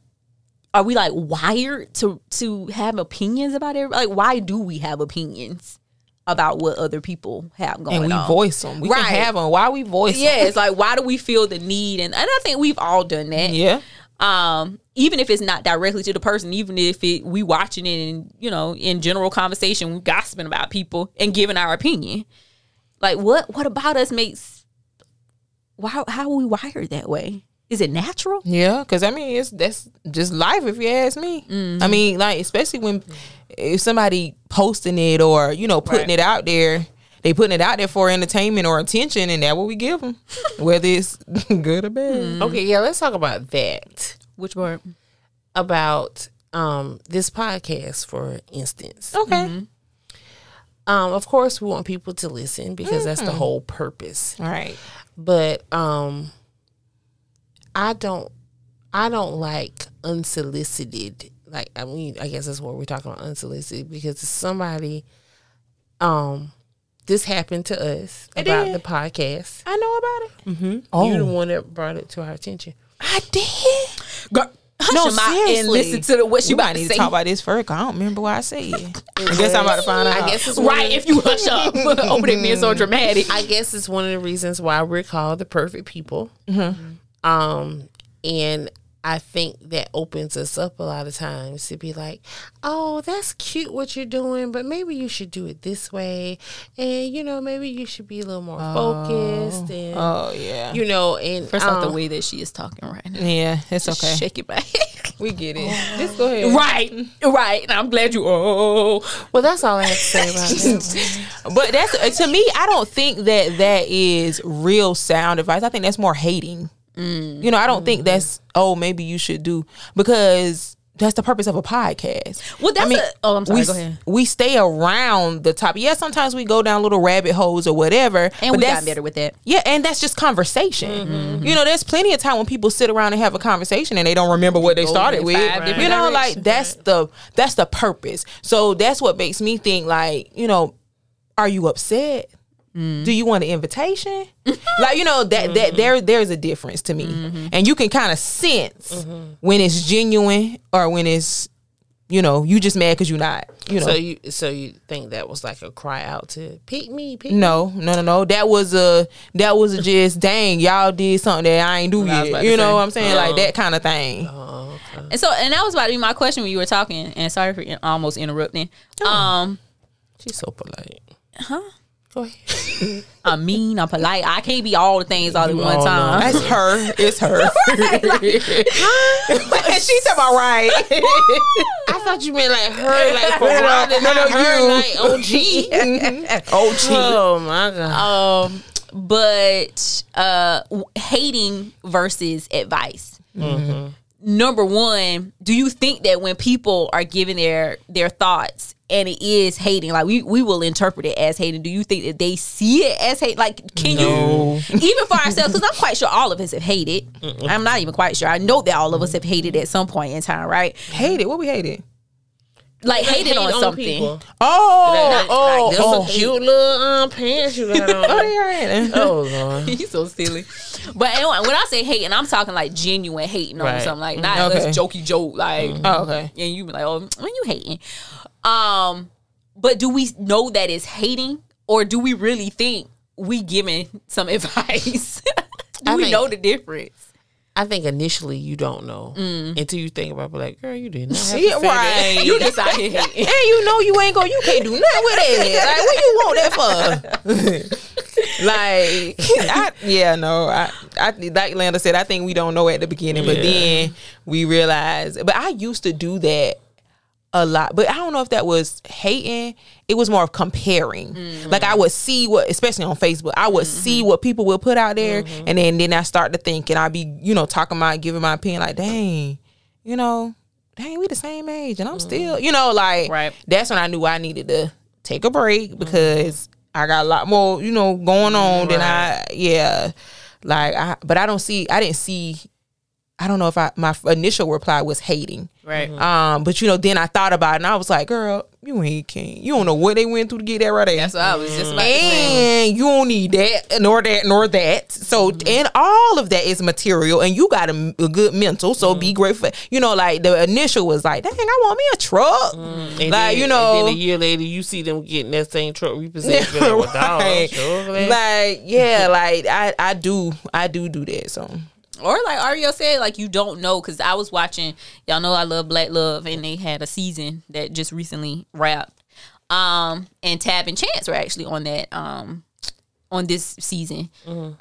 are we like wired to to have opinions about it like why do we have opinions about what other people have going And we on voice them. We Right. can have them. Why we voice yeah it's like why do we feel the need and, and i think we've all done that Yeah. um even if it's not directly to the person even if it we watching it and you know in general conversation gossiping about people and giving our opinion like what what about us makes why how are we wired that way is it natural Yeah, because I mean, it's that's just life. If you ask me, Mm-hmm. I mean, like especially when if somebody posting it or you know putting Right. it out there, they putting it out there for entertainment or attention, and that what we give them, whether it's good or bad. Mm-hmm. Okay, yeah, let's talk about that. which part About um this podcast, for instance. Okay, Um, of course, we want people to listen because that's the whole purpose. all right. But um, I don't, I don't like unsolicited. Like, I mean, I guess that's what we're talking about unsolicited because it's somebody, um, this happened to us It about did. the podcast. I know about it. Mm-hmm. You the one that brought it to our attention. I did. Girl, hush No, your mouth and seriously. listen to the, what she You about might to need say. to talk about this first. 'cause I don't remember what I said. I guess I'm about to find out. I guess it's Right, if you hush up over there being so dramatic. I guess it's one of the reasons why we're called the perfect people. Mm-hmm. Um, and I think that opens us up a lot of times to be like, "Oh, that's cute what you're doing, but maybe you should do it this way, and you know, maybe you should be a little more focused, and Oh yeah. you know, and First off, the um, way that she is talking right now. yeah, it's okay. Shake it back. We get it. Just go ahead. right, right. And I'm glad you. Oh, Well, that's all I have to say about that. But that's uh, to me. I don't think that that is real sound advice. I think that's more hating. Mm. You know, I don't think mm. that's oh maybe you should do because that's the purpose of a podcast. Well, that's I mean, a- oh, I'm sorry, We, go ahead. we stay around the topic. Yeah, sometimes we go down little rabbit holes or whatever. and but we that's, got better with that. Yeah, and that's just conversation. Mm-hmm. Mm-hmm. You know, there's plenty of time when people sit around and have a conversation and they don't remember what they Go started with. different You know, like that's the that's the purpose. So that's what makes me think like, you know, are you upset? Mm-hmm. Do you want an invitation? like you know that that mm-hmm. there there's a difference to me, mm-hmm. and you can kind of sense when it's genuine or when it's you know you just mad because you're not you know So you, so you think that was like a cry out to pick me, pick no, no, no, no. That was a that was a just dang, y'all did something that I ain't do I yet. You know say. what I'm saying? Like oh. that kind of thing. Oh, and so, and that was about to be my question when you were talking. And sorry for almost interrupting. Oh. Um, She's so polite. Huh? Go ahead. I'm mean. I'm polite. I can't be all the things all at one all time. That's her. It's her. She's talking about right. I thought you meant like her, like for Rhonda, no, not no, her, you. like OG. Oh, gee. Oh my god. um, but uh, w- hating versus advice. Number one, do you think that when people are giving their their thoughts and it is hating, like we we will interpret it as hating? Do you think that they see it as hate? Like, can you even for ourselves? Because I'm quite sure all of us have hated. I'm not even quite sure. I know that all of us have hated at some point in time, right? Hated? What we hated? Like hated Hate on, something. people. Oh, Like, oh, like, oh. some cute little um pants you got on. Oh, they right. oh lord. He's so silly. But anyway, when I say hating, I'm talking like genuine hating on something, like not Okay. let's jokey joke, like Oh, okay. and you be like, oh, when you hating. Um, but do we know that it's hating, or do we really think we giving some advice? do I we think- know the difference? I think initially you don't know until you think about it, like, girl, you did not see Yeah, say right. You just out here. And you know you ain't going. You can't do nothing with it. Like what you want that for? like, I, yeah, no. I, I, like Landa said, I think we don't know at the beginning, but then we realize. But I used to do that a lot, but I don't know if that was hating. It was more of comparing. Mm. Like I would see what, especially on Facebook, I would see mm-hmm. what people would put out there, mm-hmm. and then then I start to think, and I'd be you know talking about giving my opinion, like, dang, you know, dang, we the same age, and I'm still, mm-hmm. you know, like, Right. That's when I knew I needed to take a break because I got a lot more, you know, going on than I, yeah, like I, but I don't see, I didn't see. I don't know if I my initial reply was hating. Right. Mm-hmm. Um, but you know, then I thought about it and I was like, girl, you ain't king. You don't know what they went through to get that right there. That's what I was just about to say. and you don't need that, nor that, nor that. So, mm-hmm. and all of that is material, and you got a, a good mental. So, be mm-hmm. grateful. You know, like the initial was like, dang, I want me a truck. And like, then- you know, and then a year later, you see them getting that same truck repossessed. You're like, Right. sure glad. like, yeah, like I, I do, I do do that. So, Or like Ariel said, like you don't know because I was watching. Y'all know I love Black Love, and they had a season that just recently wrapped. Um, and Tab and Chance were actually on that. Um, on this season,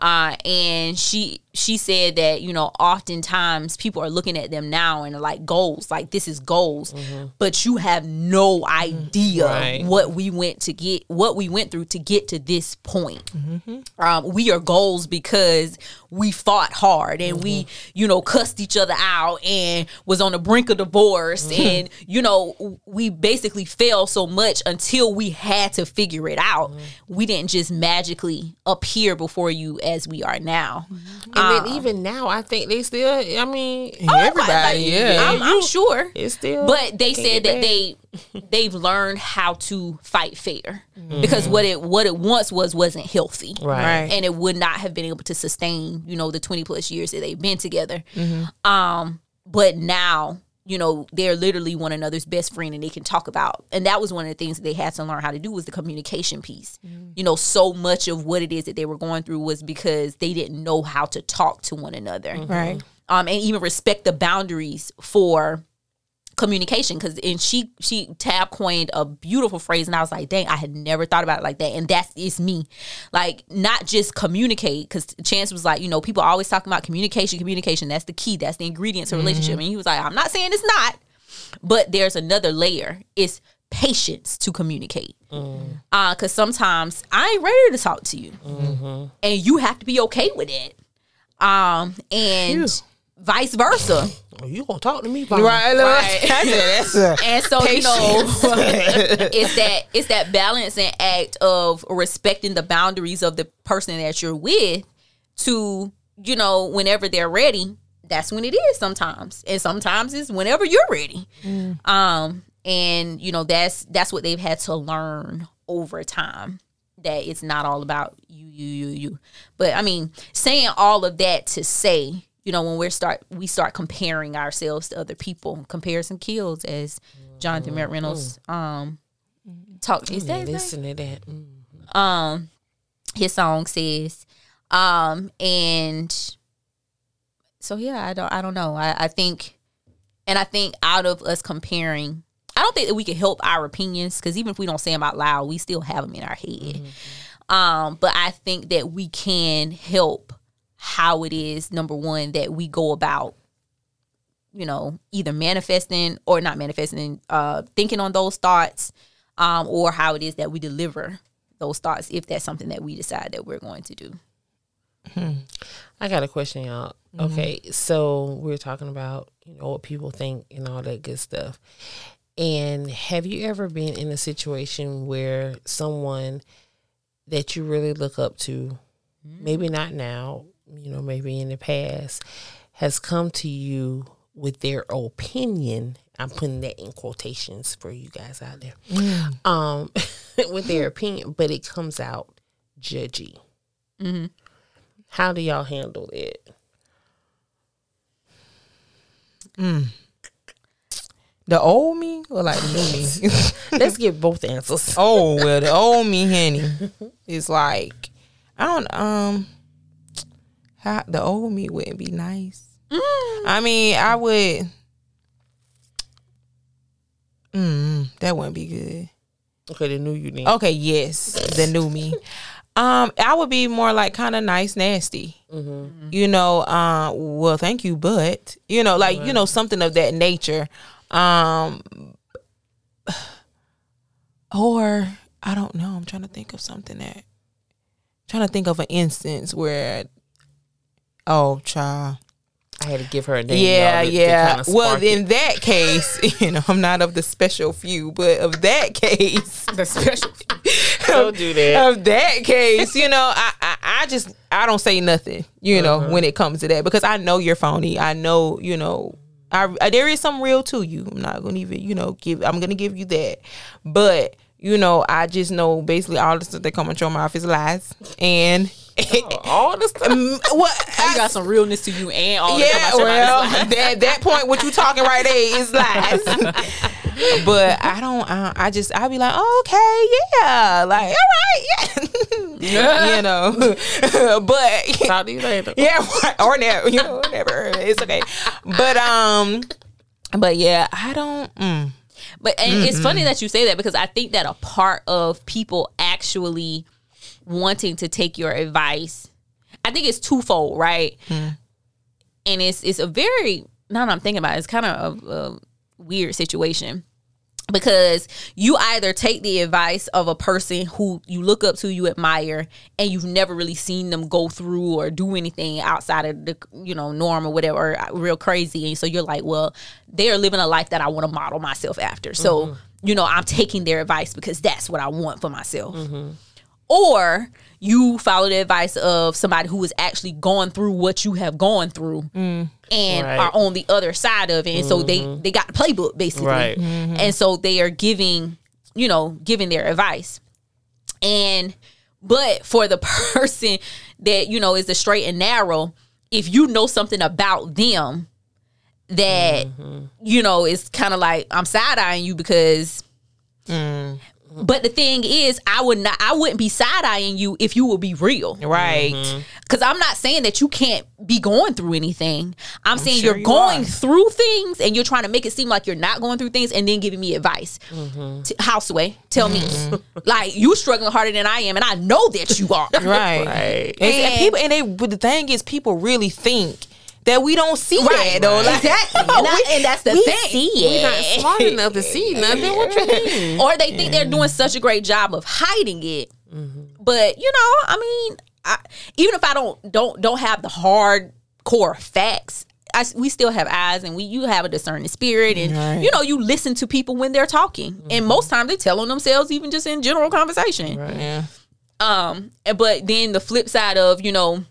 uh, and she she said that you know oftentimes people are looking at them now and are like goals, like this is goals, mm-hmm. but you have no idea Right. what we went to get, what we went through to get to this point. Mm-hmm. Um, we are goals because we fought hard and we mm-hmm. you know cussed each other out and was on the brink of divorce and you know we basically failed so much until we had to figure it out. We didn't just magically appear before you as we are now. Um, And then even now, I think they still. I mean, Everybody, yeah. I'm, I'm sure. it's still. But they said that bad. they they've learned how to fight fair Mm-hmm. because what it what it once was wasn't healthy, Right. Right. And it would not have been able to sustain, you know, the twenty plus years that they've been together. Mm-hmm. Um, but now, you know, they're literally one another's best friend, and they can talk about. And that was one of the things that they had to learn how to do was the communication piece. Mm-hmm. You know, so much of what it is that they were going through was because they didn't know how to talk to one another Right. um, and even respect the boundaries for communication because and she she tab coined a beautiful phrase and i was like dang i had never thought about it like that and that's it's me. Like not just communicate because chance was like you know people always talking about communication communication that's the key that's the ingredient to a relationship and he was like i'm not saying it's not but there's another layer it's patience to communicate. Uh because sometimes i ain't ready to talk to you and you have to be okay with it. Um and vice versa Oh, you gonna talk to me? Bob? Right. right. I said that's a and so you know it's that it's that balancing act of respecting the boundaries of the person that you're with to you know whenever they're ready that's when it is sometimes and sometimes it's whenever you're ready um and you know that's that's what they've had to learn over time that it's not all about you you you you but i mean saying all of that to say you know when we start we start comparing ourselves to other people comparison kills as jonathan Mm-hmm. reynolds um talk is that? Listen to that. Mm. um his song says um and so yeah i don't i don't know i, I think and i think out of us comparing i don't think that we can help our opinions because even if we don't say them out loud we still have them in our head um but i think that we can help how it is number one that we go about you know either manifesting or not manifesting uh thinking on those thoughts um or how it is that we deliver those thoughts if that's something that we decide that we're going to do hmm. I got a question, y'all. Okay, so we're talking about you know what people think and all that good stuff. And have you ever been in a situation where someone that you really look up to, maybe not now, you know, maybe in the past, has come to you with their opinion? I'm putting that in quotations for you guys out there. Um, with their opinion, but it comes out judgy. Mm-hmm. How do y'all handle it? Mm. the old me or like the new me. Let's get both answers. oh well, the old me, honey, is like I don't um. The old me wouldn't be nice. I mean, I would. Mm, that wouldn't be good. Okay, the new you need. Okay, yes, the new me. Um, I would be more like kind of nice, nasty. You know, uh, well, thank you, but you know, like you know, something of that nature. Um, or I don't know. I'm trying to think of something that. Trying to think of an instance where. Oh, child. I had to give her a name. Yeah, to- to yeah. kinda well, in it. that case, you know, I'm not of the special few, but of that case, the special don't do that. of that case, you know, I, I, I just I don't say nothing, you know, Uh-huh. when it comes to that because I know you're phony. I know, you know, I, I there is some real to you. I'm not gonna even, you know, give. I'm gonna give you that, but you know, I just know basically all the stuff that come out your mouth is lies, and All the stuff. Mm, what you got some realness to you and all yeah, that come out your well, mouth. that that point, what you talking right there is lies. but I don't. I, I just I be like, oh, okay, yeah, like all right, yeah, you know. but Talk to you later. yeah, or never, you know, whatever. It's okay. But um, but yeah, I don't. Mm, But and it's funny that you say that because I think that a part of people actually wanting to take your advice, I think it's twofold, right? Hmm. And it's it's a very now that I'm thinking about it, it's kind of a, a weird situation because you either take the advice of a person who you look up to, you admire, and you've never really seen them go through or do anything outside of the you know norm or whatever, or uh, real crazy, and so you're like, well, they are living a life that I want to model myself after. So mm-hmm. you know, I'm taking their advice because that's what I want for myself. Mm-hmm. Or you follow the advice of somebody who is actually going through what you have gone through mm. and Right. are on the other side of it. And so they mm-hmm. they got the playbook basically. Right. Mm-hmm. and so they are giving you know giving their advice. And but for the person that you know is the straight and narrow if you know something about them that mm-hmm. you know is kind of like i'm side-eyeing you because mm. Mm-hmm. but the thing is i would not i wouldn't be side-eyeing you if you would be real Right. Mm-hmm. because I'm not saying that you can't be going through anything. I'm, saying sure you're you going are. through things and you're trying to make it seem like you're not going through things and then giving me advice. Mm-hmm. T- Houseway, tell me. like, you struggling harder than I am and I know that you are. Right. Right. And, and And- people and they but the thing is people really think that we don't see that though. Like, exactly. And, I- and that's the we thing. see You're not smart enough to see nothing. What you mean? or they think they're doing such a great job of hiding it. But you know, I mean, I, even if I don't don't don't have the hardcore facts, I, s- we still have eyes, and we you have a discerning spirit, and Right. you know you listen to people when they're talking, and most times they tell on themselves, even just in general conversation. Yeah. Um, but then the flip side of you know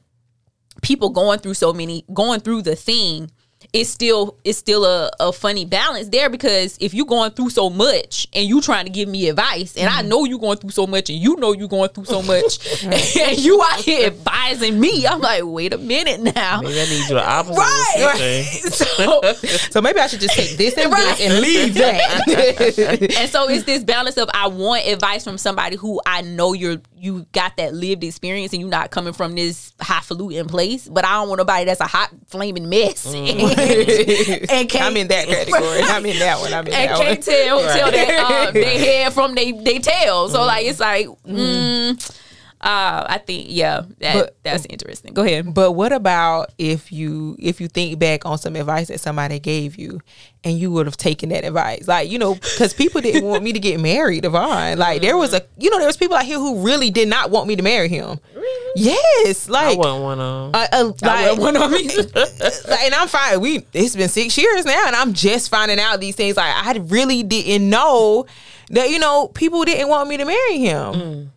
people going through so many going through the thing it's still it's still a, a funny balance there because if you're going through so much and you trying to give me advice and I mm-hmm. know you're going through so much and you know you're going through so much and you out here advising me, I'm like, wait a minute now. Maybe I need you the opposite. Right, right. So, So maybe I should just take this and Right. this and leave that. and so it's this balance of I want advice from somebody who I know you're you got that lived experience and you're not coming from this highfalutin place, but I don't want nobody that's a hot flaming mess and can't I'm in that category. I'm in that one. I'm in and that can't one. tell tell that uh, they head from they they tail. So like it's like, mm, uh, I think yeah, that, But- that's interesting. Go ahead. But what about if you if you think back on some advice that somebody gave you and you would have taken that advice? Like, you know, because people didn't want me to get married, Yvonne. Like there was a you know, there was people out here who really did not want me to marry him. Really? Yes. I Like wasn't one of 'em. uh, uh, like, like, and I'm fine. We it's been six years now, and I'm just finding out these things. Like I really didn't know that you know people didn't want me to marry him.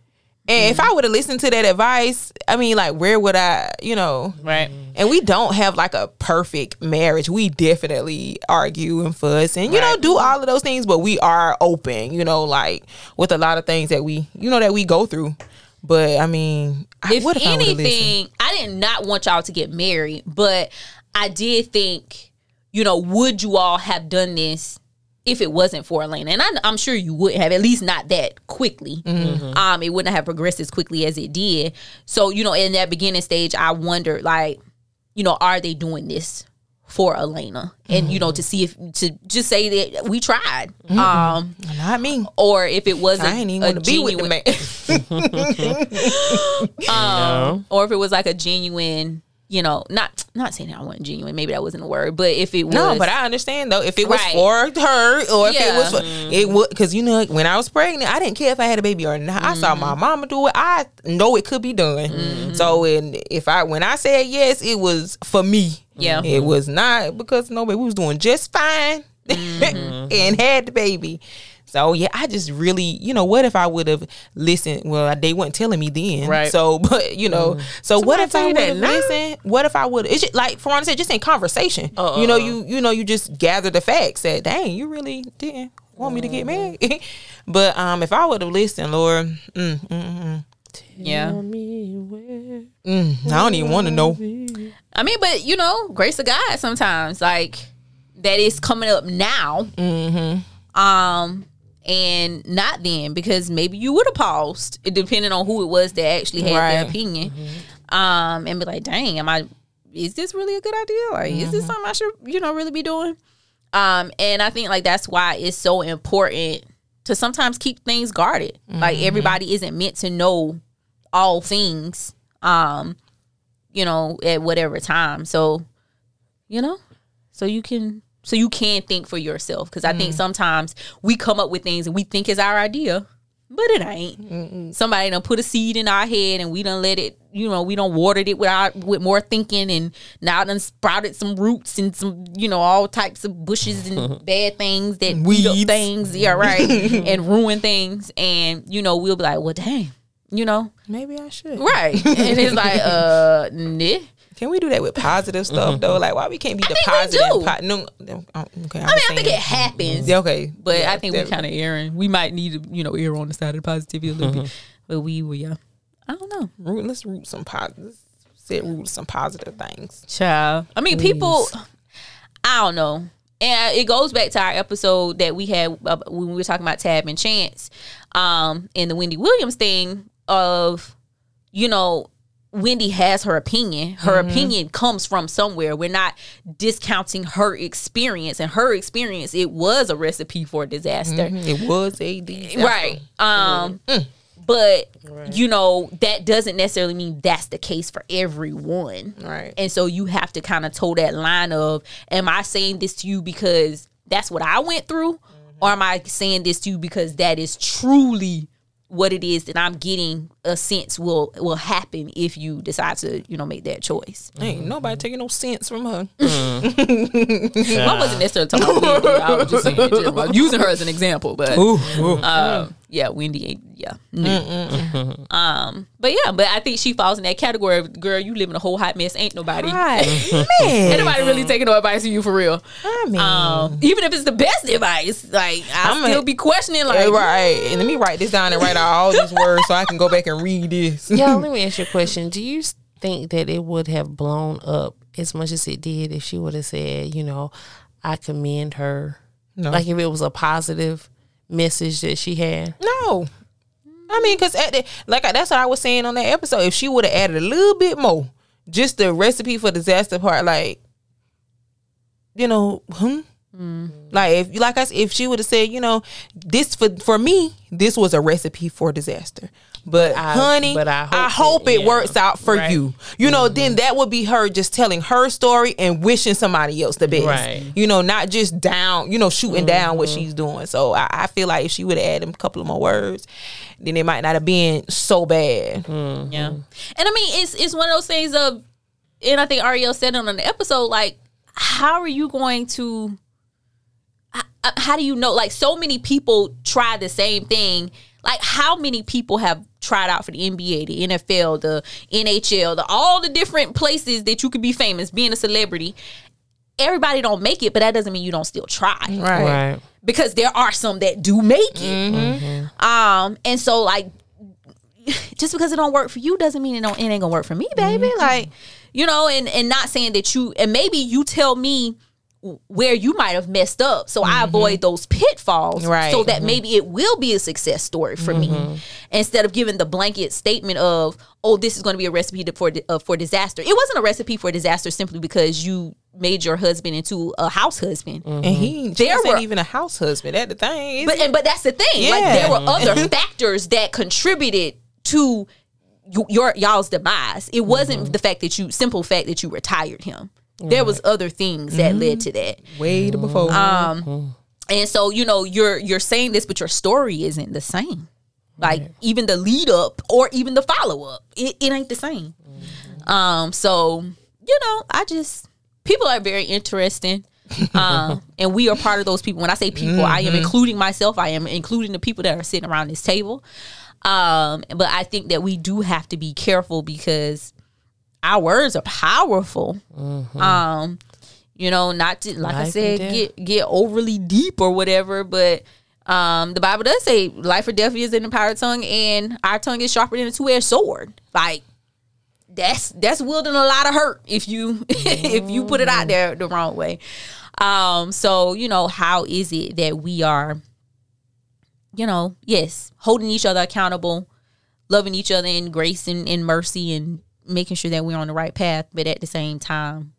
And if mm-hmm. I would have listened to that advice, I mean, like, where would I, you know? Right. And we don't have like a perfect marriage. We definitely argue and fuss and, you know, do all of those things, but we are open, you know, like with a lot of things that we, you know, that we go through. But I mean, I- If what if I anything, I did not want y'all to get married, but I did think, you know, would you all have done this if it wasn't for Elena? And I, I'm sure you would have, at least not that quickly. Mm-hmm. Um, it wouldn't have progressed as quickly as it did. So, you know, in that beginning stage, I wondered, like, you know, are they doing this for Elena? And you know, to see if to just say that we tried, um, Not me. or if it was a, I ain't even a want to be with genuine, the man. um, or if it was like a genuine, you know, not not saying that I wasn't genuine, maybe that wasn't a word, but if it was, No, but I understand though. If it was Right. for her, or if it was Yeah. for it would, because you know, when I was pregnant, I didn't care if I had a baby or not. I saw Mm-hmm. my mama do it. I know it could be done. So, and if I when I said yes, it was for me. Yeah. it was not because nobody was doing just fine Mm-hmm. and had the baby. So yeah, I just really, you know, what if I would have listened? Well, they weren't telling me then, Right. So, but you know, so what if I would have listened? What if I would? It's just like Ferranda said, just in conversation. Uh, you know, uh, you you know, you just gather the facts. That dang, you really didn't want me to get married. but um, if I would have listened, Lord, mm, mm, mm, yeah. mm, I don't even want to know. I mean, but you know, grace of God sometimes like that is coming up now. Mm-hmm. Um, and not then because maybe you would have paused, depending on who it was that actually had their Right. opinion. Um, and be like, dang, am I? Is this really a good idea? Like, is this something I should, you know, really be doing? Um, and I think like that's why it's so important to sometimes keep things guarded. Like everybody isn't meant to know all things. Um, you know, at whatever time. So, you know, so you can so you can think for yourself because I think mm. sometimes we come up with things and we think it's our idea, but it ain't. Somebody done put a seed in our head and we don't let it. You know, we don't watered it with our with more thinking and now done sprouted some roots and some you know all types of bushes and bad things that eat up things. Yeah, right, and ruin things. And you know we'll be like, well, dang you know, Maybe I should. right? and it's like, uh, nah. Can we do that with positive stuff though? Like, why we can't be the think we positive? do. Po- no, no, okay. I mean, I think it happens. Yeah, okay, But Yeah, I think we that- kind of erring. We might need to, you know, err on the side of positivity a little Mm-hmm. bit. But we will, yeah. I don't know. root. Let's root some positive. Set root some positive things. Child. I mean, people, I don't know. And it goes back to our episode that we had uh, when we were talking about Tab and Chance um, and the Wendy Williams thing of, you know, Wendy has her opinion. Her mm-hmm. opinion comes from somewhere. We're not discounting her experience. And her experience, it was a recipe for disaster. Mm-hmm. It was a disaster. Right. Um mm. Mm. but you know, that doesn't necessarily mean that's the case for everyone. Right. And so you have to kind of toe that line of am I saying this to you because that's what I went through mm-hmm. or am I saying this to you because that is truly what it is that I'm getting a sense will will happen if you decide to, you know, make that choice. Ain't nobody taking no sense from her. Well, I wasn't necessarily talking about Wendy. I was just saying, in general. Using her as an example, but um, yeah, Wendy ain't yeah. no. Um, but yeah, but I think she falls in that category of girl, you live in a whole hot mess. Ain't nobody, Right, ain't man. nobody really taking no advice from you for real. I mean, Um, even if it's the best advice, like I I'm a- still be questioning, like Yeah, right. And let me write this down and write out all these words so I can go back and read this. Y'all, let me ask you a question. Do you think that it would have blown up as much as it did if she would have said, you know, I commend her? No. Like if it was a positive message that she had? No. I mean, because like that's what I was saying on that episode. If she would have added a little bit more, just the recipe for disaster part, like, you know, hmm? Mm. Like if like I if she would have said, you know, this for for me, this was a recipe for disaster. But I- honey, but I hope hope it- it yeah. works out for Right. you. You know, then mm-hmm. that would be her just telling her story and wishing somebody else the best. Right. You know, not just down, you know, shooting mm-hmm. down what she's doing. So I, I feel like if she would have added a couple of more words, then it might not have been so bad. Mm-hmm. Yeah. And I mean, it's it's one of those things of, and I think Ariel said it on the episode, like, how are you going to, h- h- Uh, how do you know? Like, so many people try the same thing. Like, how many people have tried out for the NBA, the NFL, the NHL, the all the different places that you could be famous, being a celebrity? Everybody don't make it, but that doesn't mean you don't still try Right. because there are some that do make it. Mm-hmm. Mm-hmm. Um, and so like just because it don't work for you doesn't mean it don't it ain't gonna work for me, baby. Mm-hmm. Like, you know, and and not saying that you and maybe you tell me where you might have messed up so I mm-hmm. avoid those pitfalls Right. so that mm-hmm. maybe it will be a success story for me mm-hmm. instead of giving the blanket statement of oh this is going to be a recipe to, for uh, for disaster it wasn't a recipe for disaster simply because you made your husband into a house husband And he There there were- even a house husband. at the thing. But and, but that's the thing. Like Yeah. there were other factors that contributed to your y'all's demise. It wasn't the fact that you simple fact that you retired him. There was other things that led to that. way before. Um, And so, you know, you're you're saying this, but your story isn't the same. Like even the lead up or even the follow up, it, it ain't the same. Um, so you know, I just people are very interesting. um, and we are part of those people. When I say people, I am including myself. I am including the people that are sitting around this table. Um, but I think that we do have to be careful because our words are powerful. Um, you know, not to like I said, get get overly deep or whatever, but um, the Bible does say life or death is in the power of tongue, and our tongue is sharper than a two edged sword. Like that's that's wielding a lot of hurt if you if you put it out there the wrong way. Um, so you know, how is it that we are, you know, yes, holding each other accountable, loving each other in grace and, and mercy, and making sure that we're on the right path, but at the same time,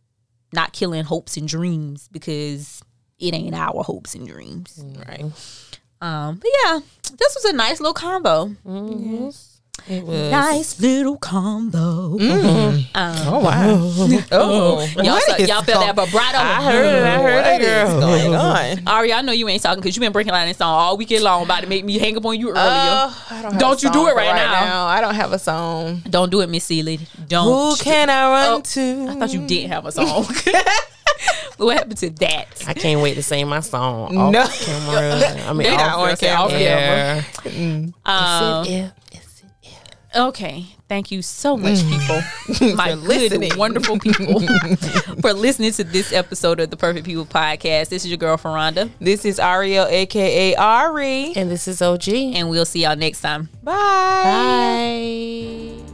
not killing hopes and dreams because it ain't our hopes and dreams. right. Um, but yeah, this was a nice little combo. It was. Nice little combo. Mm-hmm. Oh, oh wow. Oh, oh, Y'all, what saw, is y'all felt that vibrato. I heard it. I heard What it, girl. is going on? Ari, I know you ain't talking because you've been breaking out this song all weekend long about to make me hang up on you earlier. Oh, I don't, have Don't a you do it for right now. I don't have a song. Don't do it, Miss Seeley. Don't. Who can I run Oh, to? I thought you didn't have a song. what happened to that? I can't wait to sing my song. Off No. camera. I mean, They not off, on camera. air. Mm. Um, Yes, yes, yes. Okay. Thank you so much, people. My For good, listening. wonderful people, for listening to this episode of the Perfect People Podcast. This is your girl, Ferranda, This is Ariel, aka Ari. And this is OG. and we'll see y'all next time. Bye. Bye.